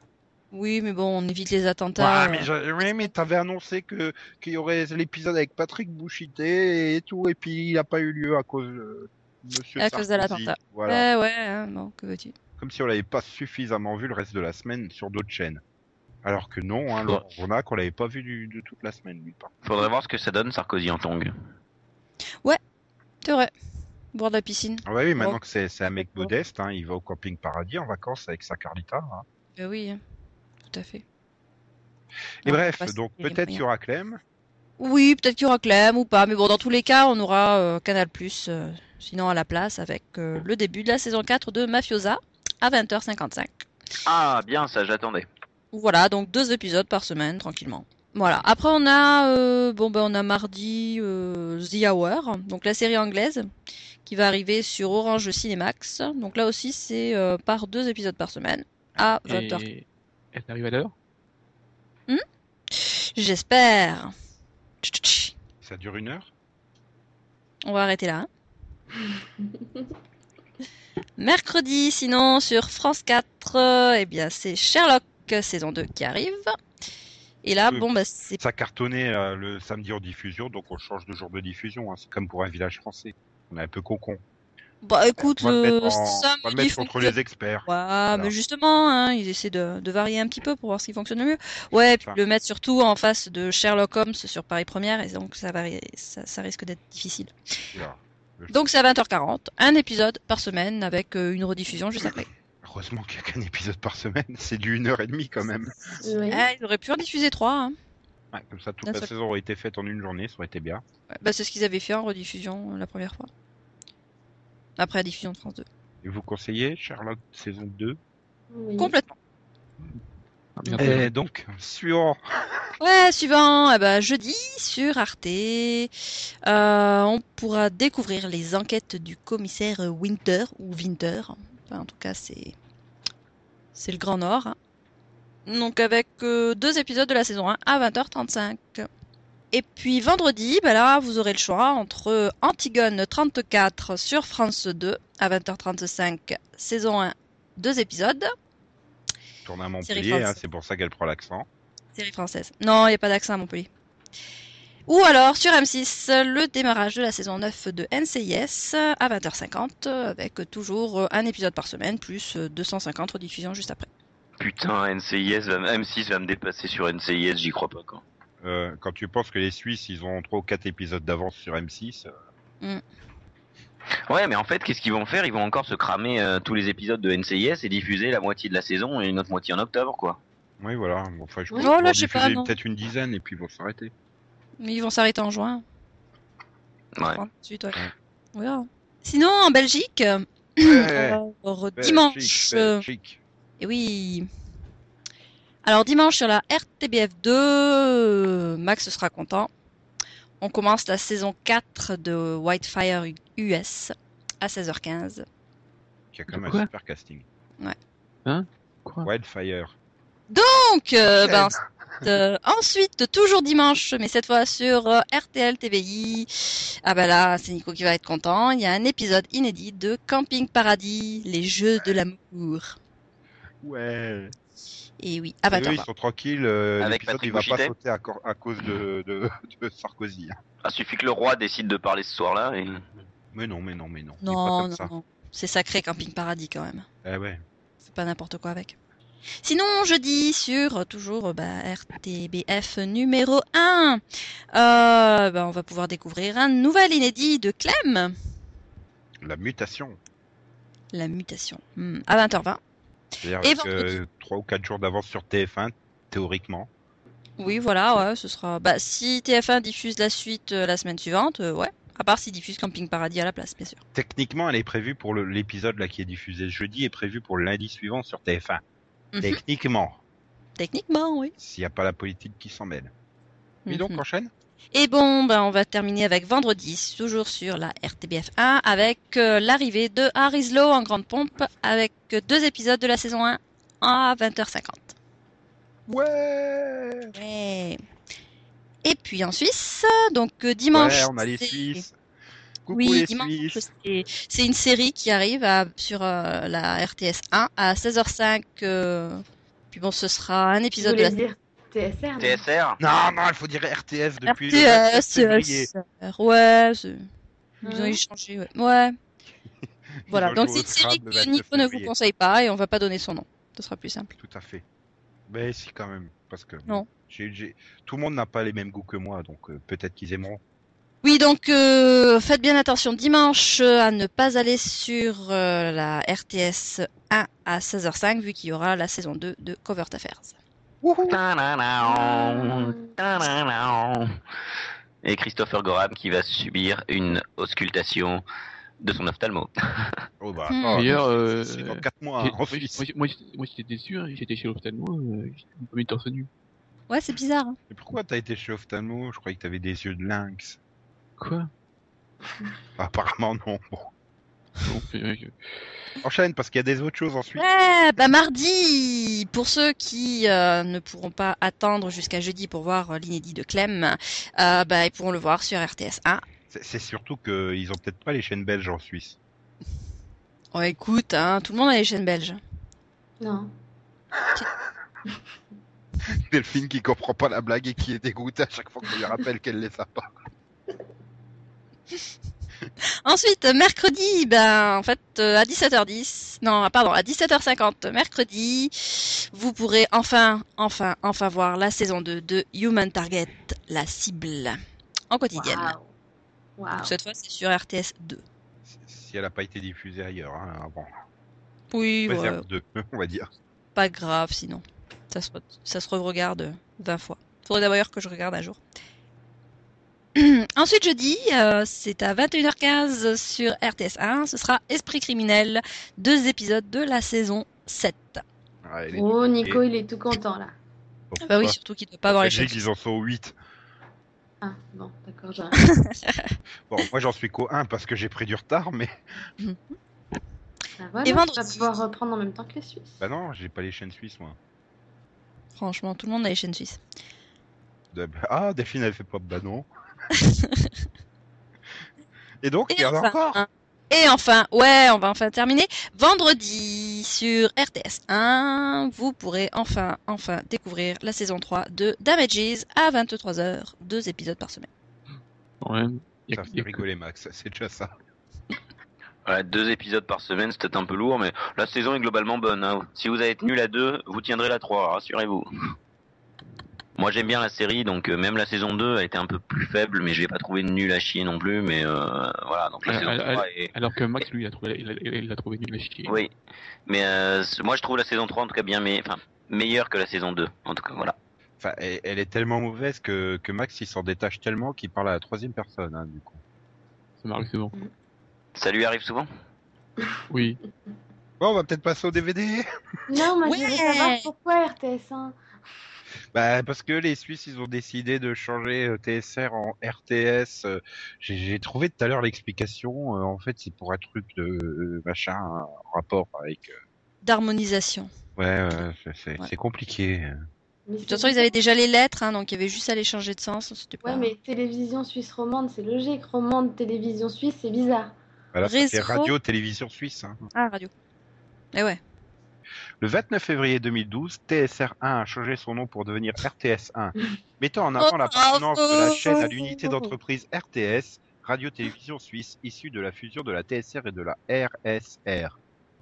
Speaker 2: Oui, mais bon, on évite les attentats.
Speaker 1: Ouais, mais, je- ouais, mais t'avais annoncé que qu'il y aurait l'épisode avec Patrick Bouchité et tout, et puis il n'a pas eu lieu à cause de Monsieur
Speaker 2: À cause de l'attentat.
Speaker 1: Voilà.
Speaker 2: Ouais, ouais, hein, bon, que veux-tu.
Speaker 1: Comme si on l'avait pas suffisamment vu le reste de la semaine sur d'autres chaînes. Alors que non, hein, Laurent Ronac, on l'avait pas vu du, de toute la semaine, lui, pas.
Speaker 5: Faudrait voir ce que ça donne Sarkozy en tong.
Speaker 2: C'est vrai. Boire de la piscine.
Speaker 1: Ah bah oui, maintenant que c'est c'est un mec modeste, hein, il va au camping paradis en vacances avec sa Carlita. hein.
Speaker 2: Euh, oui, hein. tout à fait.
Speaker 1: Et
Speaker 2: Non,
Speaker 1: bref, donc peut-être qu'il y aura Clem.
Speaker 2: Oui, peut-être qu'il y aura Clem ou pas, mais bon, dans tous les cas, on aura euh, Canal+, euh, sinon à la place, avec euh, le début de la saison 4 de Mafiosa à 20h55.
Speaker 5: Ah bien ça j'attendais.
Speaker 2: Voilà, donc deux épisodes par semaine, tranquillement. Voilà. Après, on a, euh, bon, ben, on a mardi euh, The Hour, donc la série anglaise, qui va arriver sur Orange Cinemax. Donc là aussi, c'est euh, par deux épisodes par semaine à 20h.
Speaker 6: Et elle arrive à l'heure?
Speaker 2: J'espère. Tch, tch.
Speaker 1: Ça dure une heure?
Speaker 2: On va arrêter là. hein. Mercredi, sinon, sur France 4, euh, eh bien, c'est Sherlock saison 2 qui arrive. Et là, bon, bah, c'est
Speaker 1: Ça cartonnait euh, le samedi en diffusion, donc on change de jour de diffusion. hein. C'est comme pour un village français. On est un peu concon.
Speaker 2: Bah écoute,
Speaker 1: On va le mettre,
Speaker 2: euh,
Speaker 1: en-
Speaker 2: ça
Speaker 1: on va le
Speaker 2: me dit
Speaker 1: mettre contre les experts.
Speaker 2: Ouais, mais justement, hein, ils essaient de, de varier un petit peu pour voir ce qui fonctionne le mieux. Ouais, puis le mettre surtout en face de Sherlock Holmes sur Paris Première, et donc ça, varie, ça, ça risque d'être difficile. Donc c'est à 20h40, un épisode par semaine avec euh, une rediffusion juste après.
Speaker 1: Heureusement qu'il n'y a qu'un épisode par semaine. C'est du une heure et demie quand même.
Speaker 4: Oui.
Speaker 2: Ah, ils auraient pu en diffuser trois. Hein.
Speaker 1: Ouais, comme ça, toute la saison aurait été faite en une journée, ça aurait été bien.
Speaker 2: Ouais, bah, c'est ce qu'ils avaient fait en rediffusion euh, la première fois. Après la diffusion de France 2.
Speaker 1: Et vous conseillez Sherlock saison 2
Speaker 4: Oui.
Speaker 2: Complètement.
Speaker 1: Et donc, suivant.
Speaker 2: Ouais, suivant, eh ben, jeudi sur Arte, euh, on pourra découvrir les enquêtes du commissaire Winter ou Winter. Enfin, en tout cas, c'est c'est le Grand Nord. hein. Donc avec euh, deux épisodes de la saison 1 à 20h35. Et puis vendredi, bah là, vous aurez le choix entre Antigone 34 sur France 2 à 20h35, saison 1, deux épisodes.
Speaker 1: Tourne à Montpellier, hein, c'est pour ça qu'elle prend l'accent.
Speaker 2: Série française. Non, il n'y a pas d'accent à Montpellier. Ou alors sur M6, le démarrage de la saison 9 de NCIS à 20h50, avec toujours un épisode par semaine, plus 250 rediffusions juste après.
Speaker 5: Putain, NCIS va, m- M6 va me dépasser sur NCIS, j'y crois pas quoi.
Speaker 1: Euh, quand tu penses que les Suisses, ils ont 3 ou 4 épisodes d'avance sur M6, euh,
Speaker 5: Ouais, mais en fait, qu'est-ce qu'ils vont faire? Ils vont encore se cramer euh, tous les épisodes de NCIS et diffuser la moitié de la saison et une autre moitié en octobre, quoi.
Speaker 1: oui, voilà. Bon, Enfin, je
Speaker 2: Oh,
Speaker 1: pense
Speaker 2: là,
Speaker 1: qu'ils vont
Speaker 2: je sais pas,
Speaker 1: peut-être une dizaine et puis ils vont s'arrêter.
Speaker 2: Mais ils vont s'arrêter en juin.
Speaker 5: Ouais.
Speaker 2: 38, ouais. On verra. Sinon, en Belgique,
Speaker 1: Ouais,
Speaker 2: alors, dimanche,
Speaker 1: Belgique,
Speaker 2: euh,
Speaker 1: Belgique.
Speaker 2: Et oui. Alors dimanche sur la RTBF 2, euh, Max sera content. On commence la saison 4 de Whitefire US à 16h15.
Speaker 1: Qui a quand même un super casting.
Speaker 6: Quoi?
Speaker 1: Wildfire.
Speaker 2: Donc, euh, ben, euh, ensuite, toujours dimanche, mais cette fois sur euh, RTL TVI. Ah bah là, c'est Nico qui va être content. Il y a un épisode inédit de Camping Paradis, les jeux de l'amour.
Speaker 1: Ouais.
Speaker 2: Et oui, à
Speaker 1: Et eux,
Speaker 2: 20h20.
Speaker 1: ils sont tranquilles. euh,
Speaker 5: Avec
Speaker 1: L'épisode,
Speaker 5: Patrick
Speaker 1: il va pas sauter à, cause de, de, de Sarkozy. hein.
Speaker 5: Ah, suffit que le roi décide de parler ce soir-là et...
Speaker 1: Mais non, mais non, mais non. Il
Speaker 2: Non, non,
Speaker 1: ça.
Speaker 2: non. C'est sacré Camping Paradis quand même.
Speaker 1: Eh ouais.
Speaker 2: C'est pas n'importe quoi avec. Sinon, jeudi sur toujours bah, RTBF numéro 1, euh, bah, on va pouvoir découvrir un nouvel inédit de Clem,
Speaker 1: La mutation.
Speaker 2: la mutation, Hmm, à 20h20.
Speaker 1: C'est-à-dire
Speaker 2: Et
Speaker 1: que
Speaker 2: vendredi.
Speaker 1: 3 ou 4 jours d'avance sur TF1, théoriquement.
Speaker 2: Oui, voilà, ouais, ce sera. Bah, si TF1 diffuse la suite euh, la semaine suivante, euh, ouais. À part s'il diffuse Camping Paradis à la place, bien sûr.
Speaker 1: Techniquement, elle est prévue pour l'épisode là qui est diffusé jeudi est prévu pour le lundi suivant sur TF1.
Speaker 2: Mhm.
Speaker 1: Techniquement,
Speaker 2: Techniquement, oui.
Speaker 1: s'il n'y a pas la politique qui s'en mêle. Mais donc,
Speaker 2: Mhm.
Speaker 1: enchaîne.
Speaker 2: Et bon, ben, on va terminer avec vendredi, toujours sur la RTBF 1, avec euh, l'arrivée de Harry's Law en grande pompe, avec deux épisodes de la saison 1 à 20h50.
Speaker 1: Ouais.
Speaker 2: Ouais. Et puis en Suisse, donc euh, dimanche.
Speaker 1: Ouais, on a les Suisses. Coucou
Speaker 2: Oui,
Speaker 1: les
Speaker 2: dimanche,
Speaker 1: Suisses.
Speaker 2: c'est c'est une série qui arrive à- sur euh, la RTS 1 à 16h05. euh, puis bon, ce sera un épisode de la
Speaker 4: dire TSR. non
Speaker 5: TSR
Speaker 1: Non, non, il faut dire RTS depuis le 27
Speaker 2: RTS,
Speaker 1: février.
Speaker 2: TSR, ouais, c'est- ils ont
Speaker 4: Hein
Speaker 2: échangé, ouais. Ouais. Voilà, donc c'est une série que
Speaker 1: 29
Speaker 2: Nico ne vous conseille pas et on va pas donner son nom. Ce sera plus simple.
Speaker 1: Tout à fait. Mais si quand même, parce que
Speaker 2: Non.
Speaker 1: j'ai- j'ai- tout le monde n'a pas les mêmes goûts que moi, donc euh, peut-être qu'ils aimeront.
Speaker 2: Oui, donc euh, faites bien attention dimanche euh, à ne pas aller sur euh, la RTS 1 à 16h05 vu qu'il y aura la saison 2 de Covert Affairs.
Speaker 5: Et Christopher Gorham qui va subir une auscultation de son ophtalmo.
Speaker 1: Oh bah
Speaker 2: Hmm.
Speaker 6: D'ailleurs, euh,
Speaker 1: c'est dans 4 mois hein, en
Speaker 6: moi, moi, j'étais déçu, hein, j'étais chez l'ophtalmo, euh, pas mis de torse nu.
Speaker 2: Ouais, c'est bizarre. hein.
Speaker 1: Mais pourquoi t'as été chez Ophtalmo Je croyais que t'avais des yeux de lynx.
Speaker 6: Quoi?
Speaker 1: Apparemment non. Bon. Enchaîne parce qu'il y a des autres choses ensuite.
Speaker 2: Ouais, bah mardi, pour ceux qui euh, ne pourront pas attendre jusqu'à jeudi pour voir euh, l'inédit de Clem, euh, bah ils pourront le voir sur RTS 1.
Speaker 1: C'est c'est surtout qu'ils ont peut-être pas les chaînes belges en Suisse.
Speaker 2: Oh écoute, hein, tout le monde a les chaînes belges.
Speaker 4: Non.
Speaker 1: Delphine qui comprend pas la blague et qui est dégoûtée à chaque fois qu'on lui rappelle qu'elle les a pas.
Speaker 2: Ensuite, mercredi, ben en fait euh, à 17h10, non pardon, à 17h50 mercredi, vous pourrez enfin, enfin, enfin voir la saison 2 de Human Target, la cible, en quotidienne.
Speaker 4: Waouh.
Speaker 2: Donc, Cette fois c'est sur RTS 2.
Speaker 1: Si elle a pas été diffusée ailleurs, hein, avant.
Speaker 2: Oui, ouais,
Speaker 1: Réserve 2, on va dire.
Speaker 2: pas grave sinon. Ça se, ça se regarde 20 fois. Faudrait d'ailleurs que je regarde un jour. Ensuite, jeudi, euh, c'est à 21h15 sur RTS1. Ce sera Esprit criminel, deux épisodes de la saison 7.
Speaker 1: Ah,
Speaker 4: Oh, Nico, il est tout content là.
Speaker 1: Pourquoi
Speaker 2: Bah oui, surtout qu'il ne doit pas avoir les choses.
Speaker 1: ils en sont 8.
Speaker 4: Ah, bon, d'accord, j'ai
Speaker 1: Bon, moi j'en suis qu'au 1 parce que j'ai pris du retard, mais
Speaker 4: Ah, voilà,
Speaker 2: Et
Speaker 4: tu vas
Speaker 2: vendredi.
Speaker 4: pouvoir reprendre en même temps que les Suisses.
Speaker 1: bah non, j'ai pas les chaînes suisses moi.
Speaker 2: Franchement, tout le monde a les chaînes suisses.
Speaker 1: Ah, Delphine elle fait pas bah non. Et donc, il y
Speaker 2: Et
Speaker 1: en a
Speaker 2: enfin,
Speaker 1: encore
Speaker 2: hein. Et enfin, ouais, on va enfin terminer. Vendredi sur RTS 1, vous pourrez enfin, enfin découvrir la saison 3 de Damages à 23h, deux épisodes par semaine.
Speaker 6: A-
Speaker 1: Ça fait rigoler Max, c'est déjà ça.
Speaker 5: Ouais, deux épisodes par semaine, c'est peut-être un peu lourd, mais la saison est globalement bonne. hein. Si vous avez tenu la 2, vous tiendrez la 3, rassurez-vous. Moi j'aime bien la série, donc euh, même la saison 2 a été un peu plus faible, mais je l'ai pas trouvé nulle à chier non plus, mais euh, voilà, donc la
Speaker 6: Euh,
Speaker 5: saison
Speaker 6: elle-
Speaker 5: 3 est...
Speaker 6: Alors que Max, lui, il a trouvé, il a, il a trouvé nul à chier.
Speaker 5: Oui, mais euh, moi je trouve la saison 3 en tout cas bien, mais enfin meilleure que la saison 2, en tout cas, voilà.
Speaker 1: Enfin, elle, est tellement mauvaise que, que Max il s'en détache tellement qu'il parle à la troisième personne, hein, du coup.
Speaker 6: Ça m'arrive souvent.
Speaker 5: Ça lui arrive souvent?
Speaker 6: Oui.
Speaker 1: Bon, on va peut-être passer au DVD.
Speaker 4: Non, moi je
Speaker 2: Ouais.
Speaker 4: veux savoir pourquoi RTS1.
Speaker 1: Bah, parce que les Suisses, ils ont décidé de changer euh, TSR en RTS. euh, J'ai trouvé tout à l'heure l'explication. euh, En fait, c'est pour un truc de machin, un rapport avec.
Speaker 2: D'harmonisation.
Speaker 1: Ouais, ouais, c'est- c'est
Speaker 2: Ouais.
Speaker 1: c'est compliqué.
Speaker 4: Mais
Speaker 2: De toute façon, ils avaient déjà les lettres, hein, donc il y avait juste à les changer de sens. Pas...
Speaker 4: Ouais, mais télévision suisse romande, c'est logique. Romande, télévision suisse, c'est bizarre.
Speaker 1: Voilà,
Speaker 2: Réseau.
Speaker 1: radio, télévision suisse. hein.
Speaker 2: Ah, radio. Eh ouais.
Speaker 1: Le 29 février 2012, TSR1 a changé son nom pour devenir RTS1, mettant en avant
Speaker 2: Oh,
Speaker 1: l'appartenance de la chaîne à l'unité d'entreprise RTS, Radio-Télévision Suisse, issue de la fusion de la TSR et de la RSR.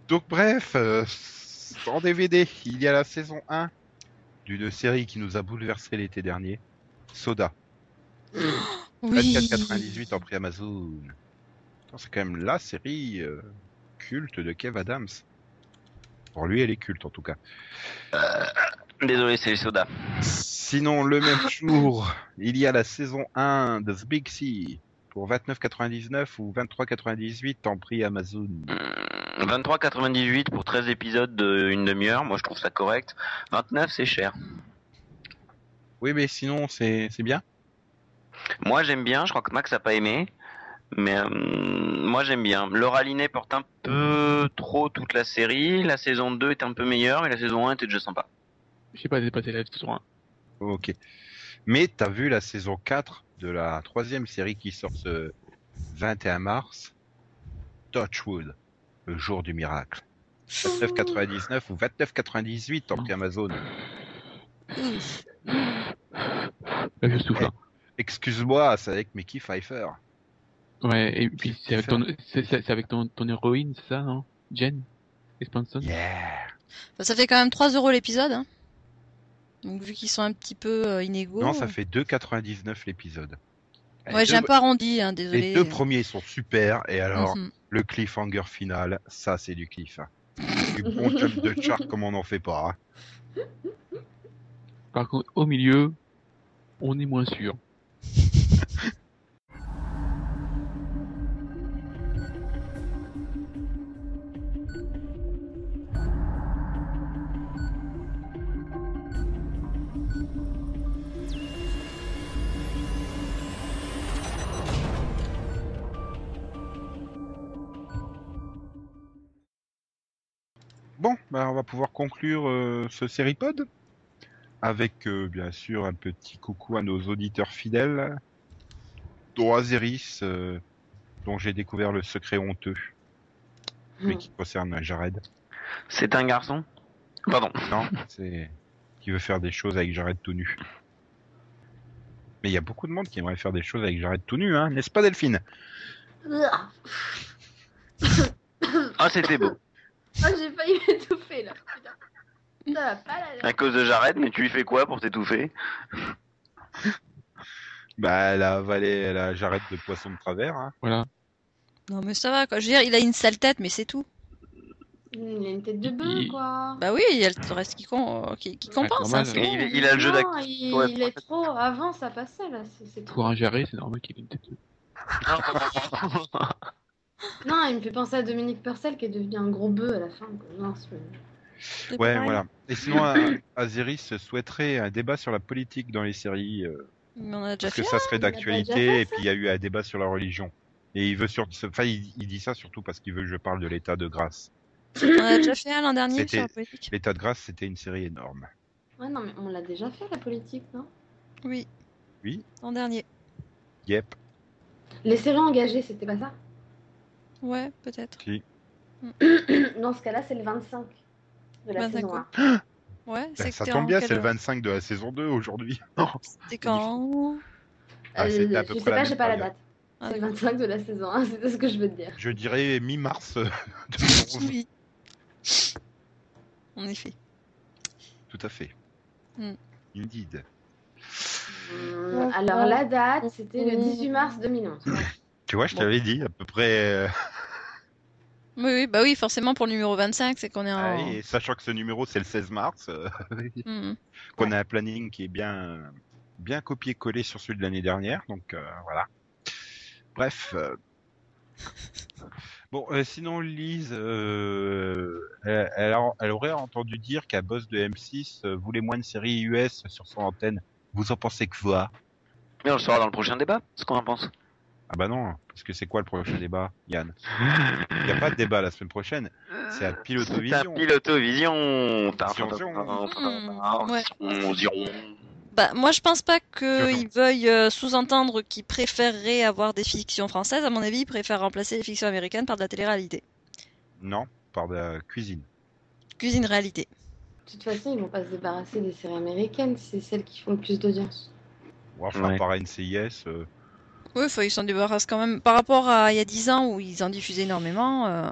Speaker 1: Donc bref, euh, en DVD, il y a la saison 1 d'une série qui nous a bouleversé l'été dernier, Soda,
Speaker 2: Oui.
Speaker 1: 24,98 en prix Amazon. C'est quand même la série euh, culte de Kev Adams. Pour lui, elle est culte en tout cas.
Speaker 5: Désolé, c'est le soda.
Speaker 1: Sinon, le même jour, il y a la saison 1 de The Big Sea pour 29,99 ou 23,98 en prix Amazon.
Speaker 5: Hum, 23,98 pour 13 épisodes de une demi-heure, moi je trouve ça correct. 29 c'est cher.
Speaker 1: Oui, mais sinon, c'est bien.
Speaker 5: Moi j'aime bien, je crois que Max a pas aimé. Mais euh, moi j'aime bien. Laura Linney porte un peu trop toute la série. La saison 2 est un peu meilleure et la saison 1 était déjà sympa.
Speaker 6: Je sais pas, j'ai passé la saison 1.
Speaker 1: Ok. Mais t'as vu la saison 4 de la troisième série qui sort ce 21 mars? Touchwood, le jour du miracle. 29,99 ou 29,98 en prix Amazon.
Speaker 6: Je souffle. hein.
Speaker 1: Excuse-moi, c'est avec Mickey Pfeiffer.
Speaker 6: Ouais, et puis c'est avec ton, c'est, c'est- c'est avec ton, ton héroïne, c'est ça, non? Jen? Espanson
Speaker 1: Yeah.
Speaker 2: Ça fait quand même 3 euros l'épisode. Hein. Donc vu qu'ils sont un petit peu euh, inégaux.
Speaker 1: Non, ça fait 2,99 l'épisode.
Speaker 2: Ouais,
Speaker 1: Les
Speaker 2: j'ai un peu arrondi, hein,
Speaker 1: Les
Speaker 2: désolé.
Speaker 1: deux premiers sont super, et alors,
Speaker 2: Mhm.
Speaker 1: le cliffhanger final, ça c'est du cliff. hein. Du bon jump de char comme on n'en fait pas. hein.
Speaker 6: Par contre, au milieu, on est moins sûr.
Speaker 1: Bon, bah, on va pouvoir conclure euh, ce Seripod avec euh, bien sûr un petit coucou à nos auditeurs fidèles, dont Azeris, euh, dont j'ai découvert le secret honteux, mais
Speaker 4: Hmm.
Speaker 1: qui concerne Jared.
Speaker 5: C'est un garçon? Pardon.
Speaker 1: Non, c'est qui veut faire des choses avec Jared tout nu. Mais il y a beaucoup de monde qui aimerait faire des choses avec Jared tout nu, hein, n'est-ce pas Delphine?
Speaker 4: Ah,
Speaker 5: c'était beau.
Speaker 4: Oh, j'ai failli m'étouffer là. Putain. Ça va pas la
Speaker 5: À cause de Jared, mais tu lui fais quoi pour t'étouffer?
Speaker 1: Bah, elle a avalé, elle a Jared de poisson de travers. Hein.
Speaker 6: Voilà.
Speaker 2: Non, mais ça va, quoi. Je veux dire, il a une sale tête, mais c'est tout.
Speaker 4: Il a une tête de bœuf,
Speaker 6: Il-
Speaker 4: quoi.
Speaker 2: Bah oui, il y a le reste qui, con... qui, qui compense.
Speaker 6: normal.
Speaker 2: hein, c'est
Speaker 5: Et
Speaker 2: bon.
Speaker 5: il, il a le jeu
Speaker 4: Non,
Speaker 5: d'acteur.
Speaker 4: il,
Speaker 5: Ouais,
Speaker 4: il est trop. Avant, ça passait là. C'est, c'est trop.
Speaker 6: Pour un jarret, c'est normal qu'il ait une tête.
Speaker 4: Non, il me fait penser à Dominique Purcell qui est devenu un gros bœuf à la fin. Non,
Speaker 1: Ouais,
Speaker 2: pareil.
Speaker 1: voilà. Et sinon, euh, Azeris souhaiterait un débat sur la politique dans les séries, euh,
Speaker 2: Mais on a déjà
Speaker 1: parce que ça serait
Speaker 4: pas déjà
Speaker 1: d'actualité, et puis il y a eu un débat sur la religion. Et il veut sur... enfin, il, il dit ça surtout parce qu'il veut que je parle de l'état de grâce.
Speaker 2: On a déjà fait un l'an dernier
Speaker 1: C'était-
Speaker 2: sur la politique.
Speaker 1: L'état de grâce, c'était une série énorme.
Speaker 4: Ouais, non, mais on l'a déjà fait la politique, non?
Speaker 2: Oui.
Speaker 1: Oui.
Speaker 2: L'an dernier.
Speaker 1: Yep.
Speaker 4: Les séries engagées, c'était pas ça?
Speaker 2: Ouais, peut-être.
Speaker 1: Si.
Speaker 4: Dans ce cas-là, c'est le 25 de la
Speaker 2: 25
Speaker 4: saison
Speaker 2: quoi.
Speaker 4: 1.
Speaker 2: Ouais,
Speaker 1: Ben,
Speaker 2: c'est
Speaker 1: ça tombe
Speaker 2: en
Speaker 1: bien, c'est le
Speaker 2: heure
Speaker 1: 25 de la saison 2 aujourd'hui.
Speaker 2: C'était quand
Speaker 1: Ah, c'était à peu
Speaker 4: Euh, je sais
Speaker 1: près
Speaker 4: pas,
Speaker 1: même
Speaker 4: j'ai pas la
Speaker 1: période.
Speaker 4: date.
Speaker 2: Ah,
Speaker 4: c'est le 25 de la saison 1, c'est ce que je veux te dire.
Speaker 1: Je dirais mi-mars euh, 2011.
Speaker 2: Oui. En effet.
Speaker 1: Tout à fait.
Speaker 2: Hmm.
Speaker 1: Indeed.
Speaker 4: Hum, alors la date, c'était le 18 mars 2011.
Speaker 1: Tu vois, je
Speaker 2: Bon.
Speaker 1: t'avais dit à peu près.
Speaker 2: Oui, oui, bah oui, forcément pour le numéro 25, c'est qu'on est en.
Speaker 1: et sachant que ce numéro c'est le 16 mars, euh,
Speaker 2: Mhm.
Speaker 1: qu'on a un planning qui est bien bien copié-collé sur celui de l'année dernière, donc euh, voilà. Bref. euh, Bon, euh, sinon Lise, euh, elle, elle a- elle aurait entendu dire qu'un boss de M6 euh, voulait moins de séries US sur son antenne. Vous en pensez que quoi?
Speaker 5: Mais on le saura dans le prochain débat, ce qu'on en pense.
Speaker 1: Ah bah non, parce que c'est quoi le prochain débat, Yann? Il n'y a pas de débat la semaine prochaine. C'est à
Speaker 5: C'est un
Speaker 1: Pilotovision.
Speaker 5: pilotovision.
Speaker 2: Hmm.
Speaker 5: On diront.
Speaker 2: Bah, moi, je pense pas qu'ils veuillent euh, sous-entendre qu'ils préféreraient avoir des fictions françaises. À mon avis, ils préfèrent remplacer les fictions américaines par de la télé-réalité.
Speaker 1: Non, par de la cuisine.
Speaker 2: Cuisine réalité.
Speaker 4: De toute façon, ils vont pas se débarrasser des séries américaines, c'est celles qui font le plus d'audience.
Speaker 1: Ou enfin
Speaker 5: Ouais.
Speaker 1: par NCIS. euh,
Speaker 2: Oui, ils s'en débarrassent quand même. Par rapport à il y a 10 ans où ils en diffusaient énormément. euh,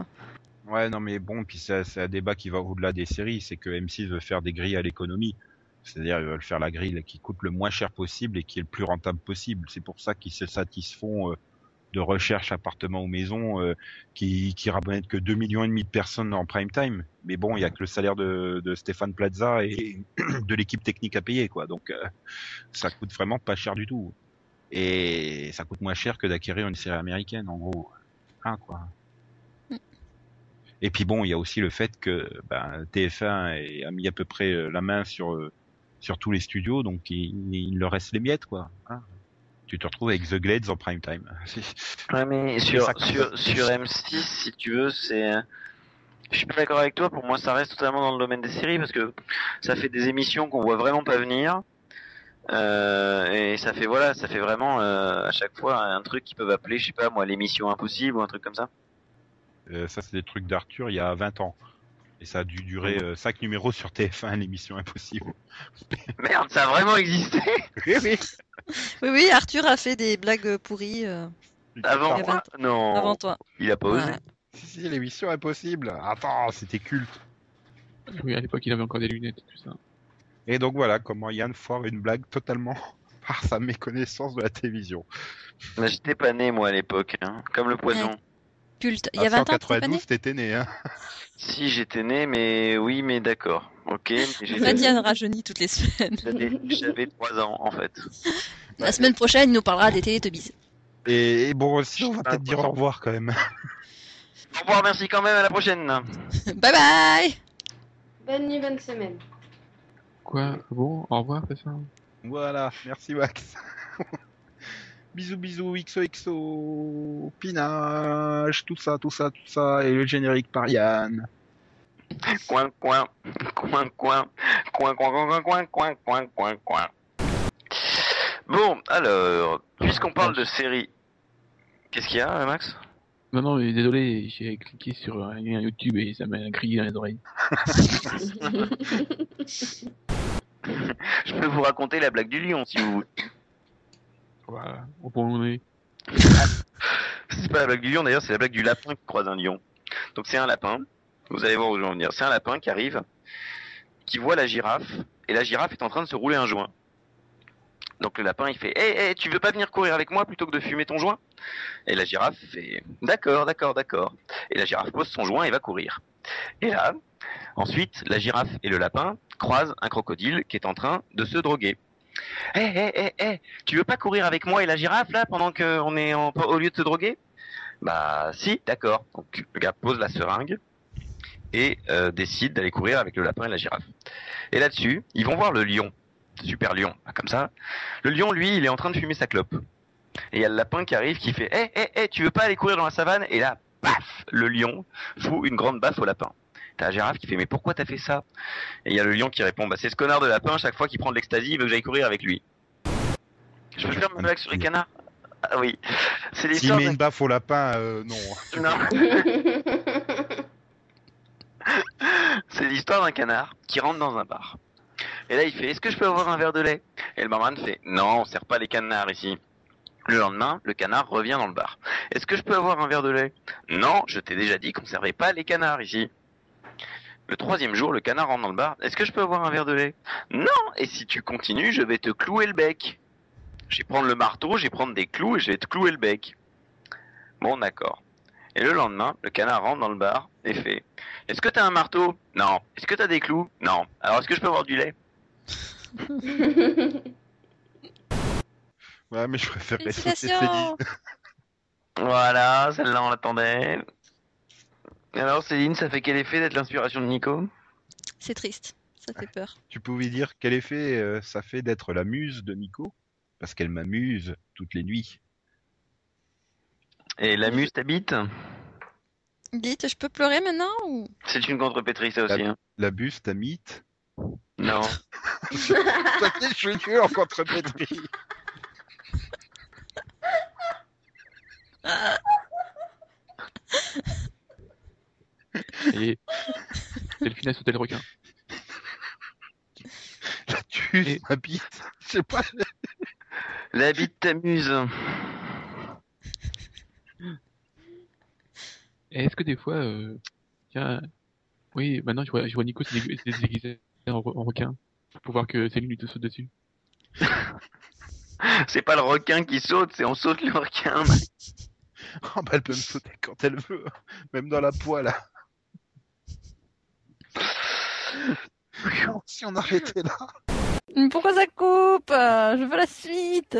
Speaker 1: Ouais, non mais bon, puis c'est un débat qui va au-delà des séries, c'est que M6 veut faire des grilles à l'économie. C'est-à-dire ils veulent faire la grille qui coûte le moins cher possible et qui est le plus rentable possible. C'est pour ça qu'ils se satisfont euh, de recherche appartement ou maison euh, qui, qui ramènent que 2 millions et demi de personnes en prime time. Mais bon, il y a que le salaire de, de Stéphane Plaza et de l'équipe technique à payer, quoi. Donc euh, ça coûte vraiment pas cher du tout. Et ça coûte moins cher que d'acquérir une série américaine, en gros. Hein, quoi. Et puis bon, il y a aussi le fait que ben, TF1 est- a mis à peu près euh, la main sur euh, sur tous les studios, donc il, il leur reste les miettes, quoi. hein. tu te retrouves avec The Glades en prime time.
Speaker 5: Ouais, mais sur, sur, sur M6, si tu veux, c'est. Je suis pas d'accord avec toi, pour moi ça reste totalement dans le domaine des séries parce que ça fait des émissions qu'on voit vraiment pas venir. Euh, et ça fait voilà, ça fait vraiment euh, à chaque fois un truc qu'ils peuvent appeler, je sais pas moi, l'émission impossible ou un truc comme ça.
Speaker 1: Euh, ça, c'est des trucs d'Arthur il y a 20 ans. Et ça a dû durer 5 numéros sur TF1, l'émission impossible.
Speaker 5: Merde, ça a vraiment existé
Speaker 1: Oui, oui.
Speaker 2: Oui, oui, Arthur a fait des blagues pourries euh,
Speaker 5: Avant
Speaker 2: Il y a
Speaker 5: moi Non,
Speaker 2: avant toi.
Speaker 5: il a pas osé.
Speaker 2: Ouais.
Speaker 1: Si, si, l'émission impossible. Attends, c'était culte.
Speaker 6: Oui, à l'époque, il avait encore des lunettes et tout ça.
Speaker 1: Et donc voilà comment Yann foire une blague totalement par sa méconnaissance de la télévision.
Speaker 5: Mais J'étais pas né moi à l'époque, hein, comme le poison.
Speaker 2: Ouais. Culte. Il y a 20 ans, t'étais né
Speaker 1: 1992, t'étais né, hein.
Speaker 5: Si j'étais né, mais oui, mais d'accord. Ok,
Speaker 2: Fadiane rajeunit toutes les semaines.
Speaker 5: j'avais j'avais trois ans en fait.
Speaker 2: La semaine prochaine, il nous parlera des Télétubbies.
Speaker 1: Et, et bon, si on va
Speaker 5: Ah,
Speaker 1: peut-être dire au revoir quand même.
Speaker 5: Au revoir, merci quand même, à la prochaine.
Speaker 2: bye bye
Speaker 4: Bonne nuit, bonne semaine.
Speaker 6: Quoi Ah Bon, au revoir, c'est ça
Speaker 1: Voilà, merci Max. bisous bisous, XOXO, pinage, tout ça, tout ça, tout ça, et le générique par Yann.
Speaker 5: Coin, coin, coin, coin, coin, coin, coin, coin, coin, coin, coin, coin. Bon, alors, puisqu'on parle de série, qu'est-ce qu'il y a, Max
Speaker 6: Non, non, mais désolé, j'ai cliqué sur un lien YouTube et ça m'a grillé dans les oreilles.
Speaker 5: Je peux vous raconter la blague du lion, si vous voulez.
Speaker 6: Voilà, au point où on est.
Speaker 5: C'est pas la blague du lion, d'ailleurs, c'est la blague du lapin qui croise un lion. Donc c'est un lapin, vous allez voir où je vais en venir. C'est un lapin qui arrive, qui voit la girafe, et la girafe est en train de se rouler un joint. Donc le lapin, il fait Hé, hé, tu veux pas venir courir avec moi plutôt que de fumer ton joint? Et la girafe fait D'accord, d'accord, d'accord. Et la girafe pose son joint et va courir. Et là, ensuite, la girafe et le lapin croisent un crocodile qui est en train de se droguer. Hé, hé, hé, hé, tu veux pas courir avec moi et la girafe là pendant qu'on est au lieu de se droguer? Bah si, d'accord. Donc le gars pose la seringue et euh, décide d'aller courir avec le lapin et la girafe. Et là-dessus, ils vont voir le lion, super lion, comme ça. Le lion, lui, il est en train de fumer sa clope. Et il y a le lapin qui arrive qui fait Hé, hé, hé, tu veux pas aller courir dans la savane? Et là, paf, le lion fout une grande baffe au lapin. T'as la girafe qui fait Mais pourquoi t'as fait ça? Et il y a le lion qui répond Bah c'est ce connard de lapin, chaque fois qu'il prend de l'ecstasy, il veut que j'aille courir avec lui. Je peux faire ma blague sur les canards Ah oui. C'est
Speaker 1: S'il
Speaker 5: l'histoire
Speaker 1: met
Speaker 5: d'un
Speaker 1: une baffe au lapin, euh, non.
Speaker 5: non. C'est l'histoire d'un canard qui rentre dans un bar. Et là, il fait Est-ce que je peux avoir un verre de lait? Et le barman fait Non, on sert pas les canards ici. Le lendemain, le canard revient dans le bar. Est-ce que je peux avoir un verre de lait? Non, je t'ai déjà dit qu'on servait pas les canards ici. Le troisième jour, le canard rentre dans le bar. Est-ce que je peux avoir un verre de lait? Non, et si tu continues, je vais te clouer le bec. Je vais prendre le marteau, je vais prendre des clous et je vais te clouer le bec. Bon, d'accord. Et le lendemain, le canard rentre dans le bar et fait Est-ce que t'as un marteau? Non. Est-ce que t'as des clous? Non. Alors est-ce que je peux avoir du lait?
Speaker 1: Ouais, mais je Céline.
Speaker 2: Félicitations
Speaker 5: Voilà, celle-là on l'attendait. Alors Céline, ça fait quel effet d'être l'inspiration de Nico?
Speaker 2: C'est triste, ça fait peur.
Speaker 1: Tu pouvais dire quel effet euh, ça fait d'être la muse de Nico? Parce qu'elle m'amuse toutes les nuits.
Speaker 5: Et la muse t'habite?
Speaker 2: Dites, je peux pleurer maintenant ou?
Speaker 5: C'est une contrepétrie ça aussi. Hein.
Speaker 1: La buse t'amite?
Speaker 5: Non.
Speaker 1: Je suis nul en contrepétrie.
Speaker 6: Et Delphine a sauté le requin.
Speaker 1: La tuce
Speaker 6: Et-
Speaker 1: m'habite. Je sais pas.
Speaker 5: La bite t'amuse.
Speaker 6: Est-ce que des fois, euh, tiens, oui, maintenant je vois, je vois Nico se dég- se déguiser en, en requin pour voir que Céline lui te saute dessus.
Speaker 5: C'est pas le requin qui saute, c'est on saute le requin.
Speaker 1: Oh, bah, elle peut me sauter quand elle veut. Même dans la poêle. si on arrêtait là.
Speaker 2: Pourquoi ça coupe? Je veux la suite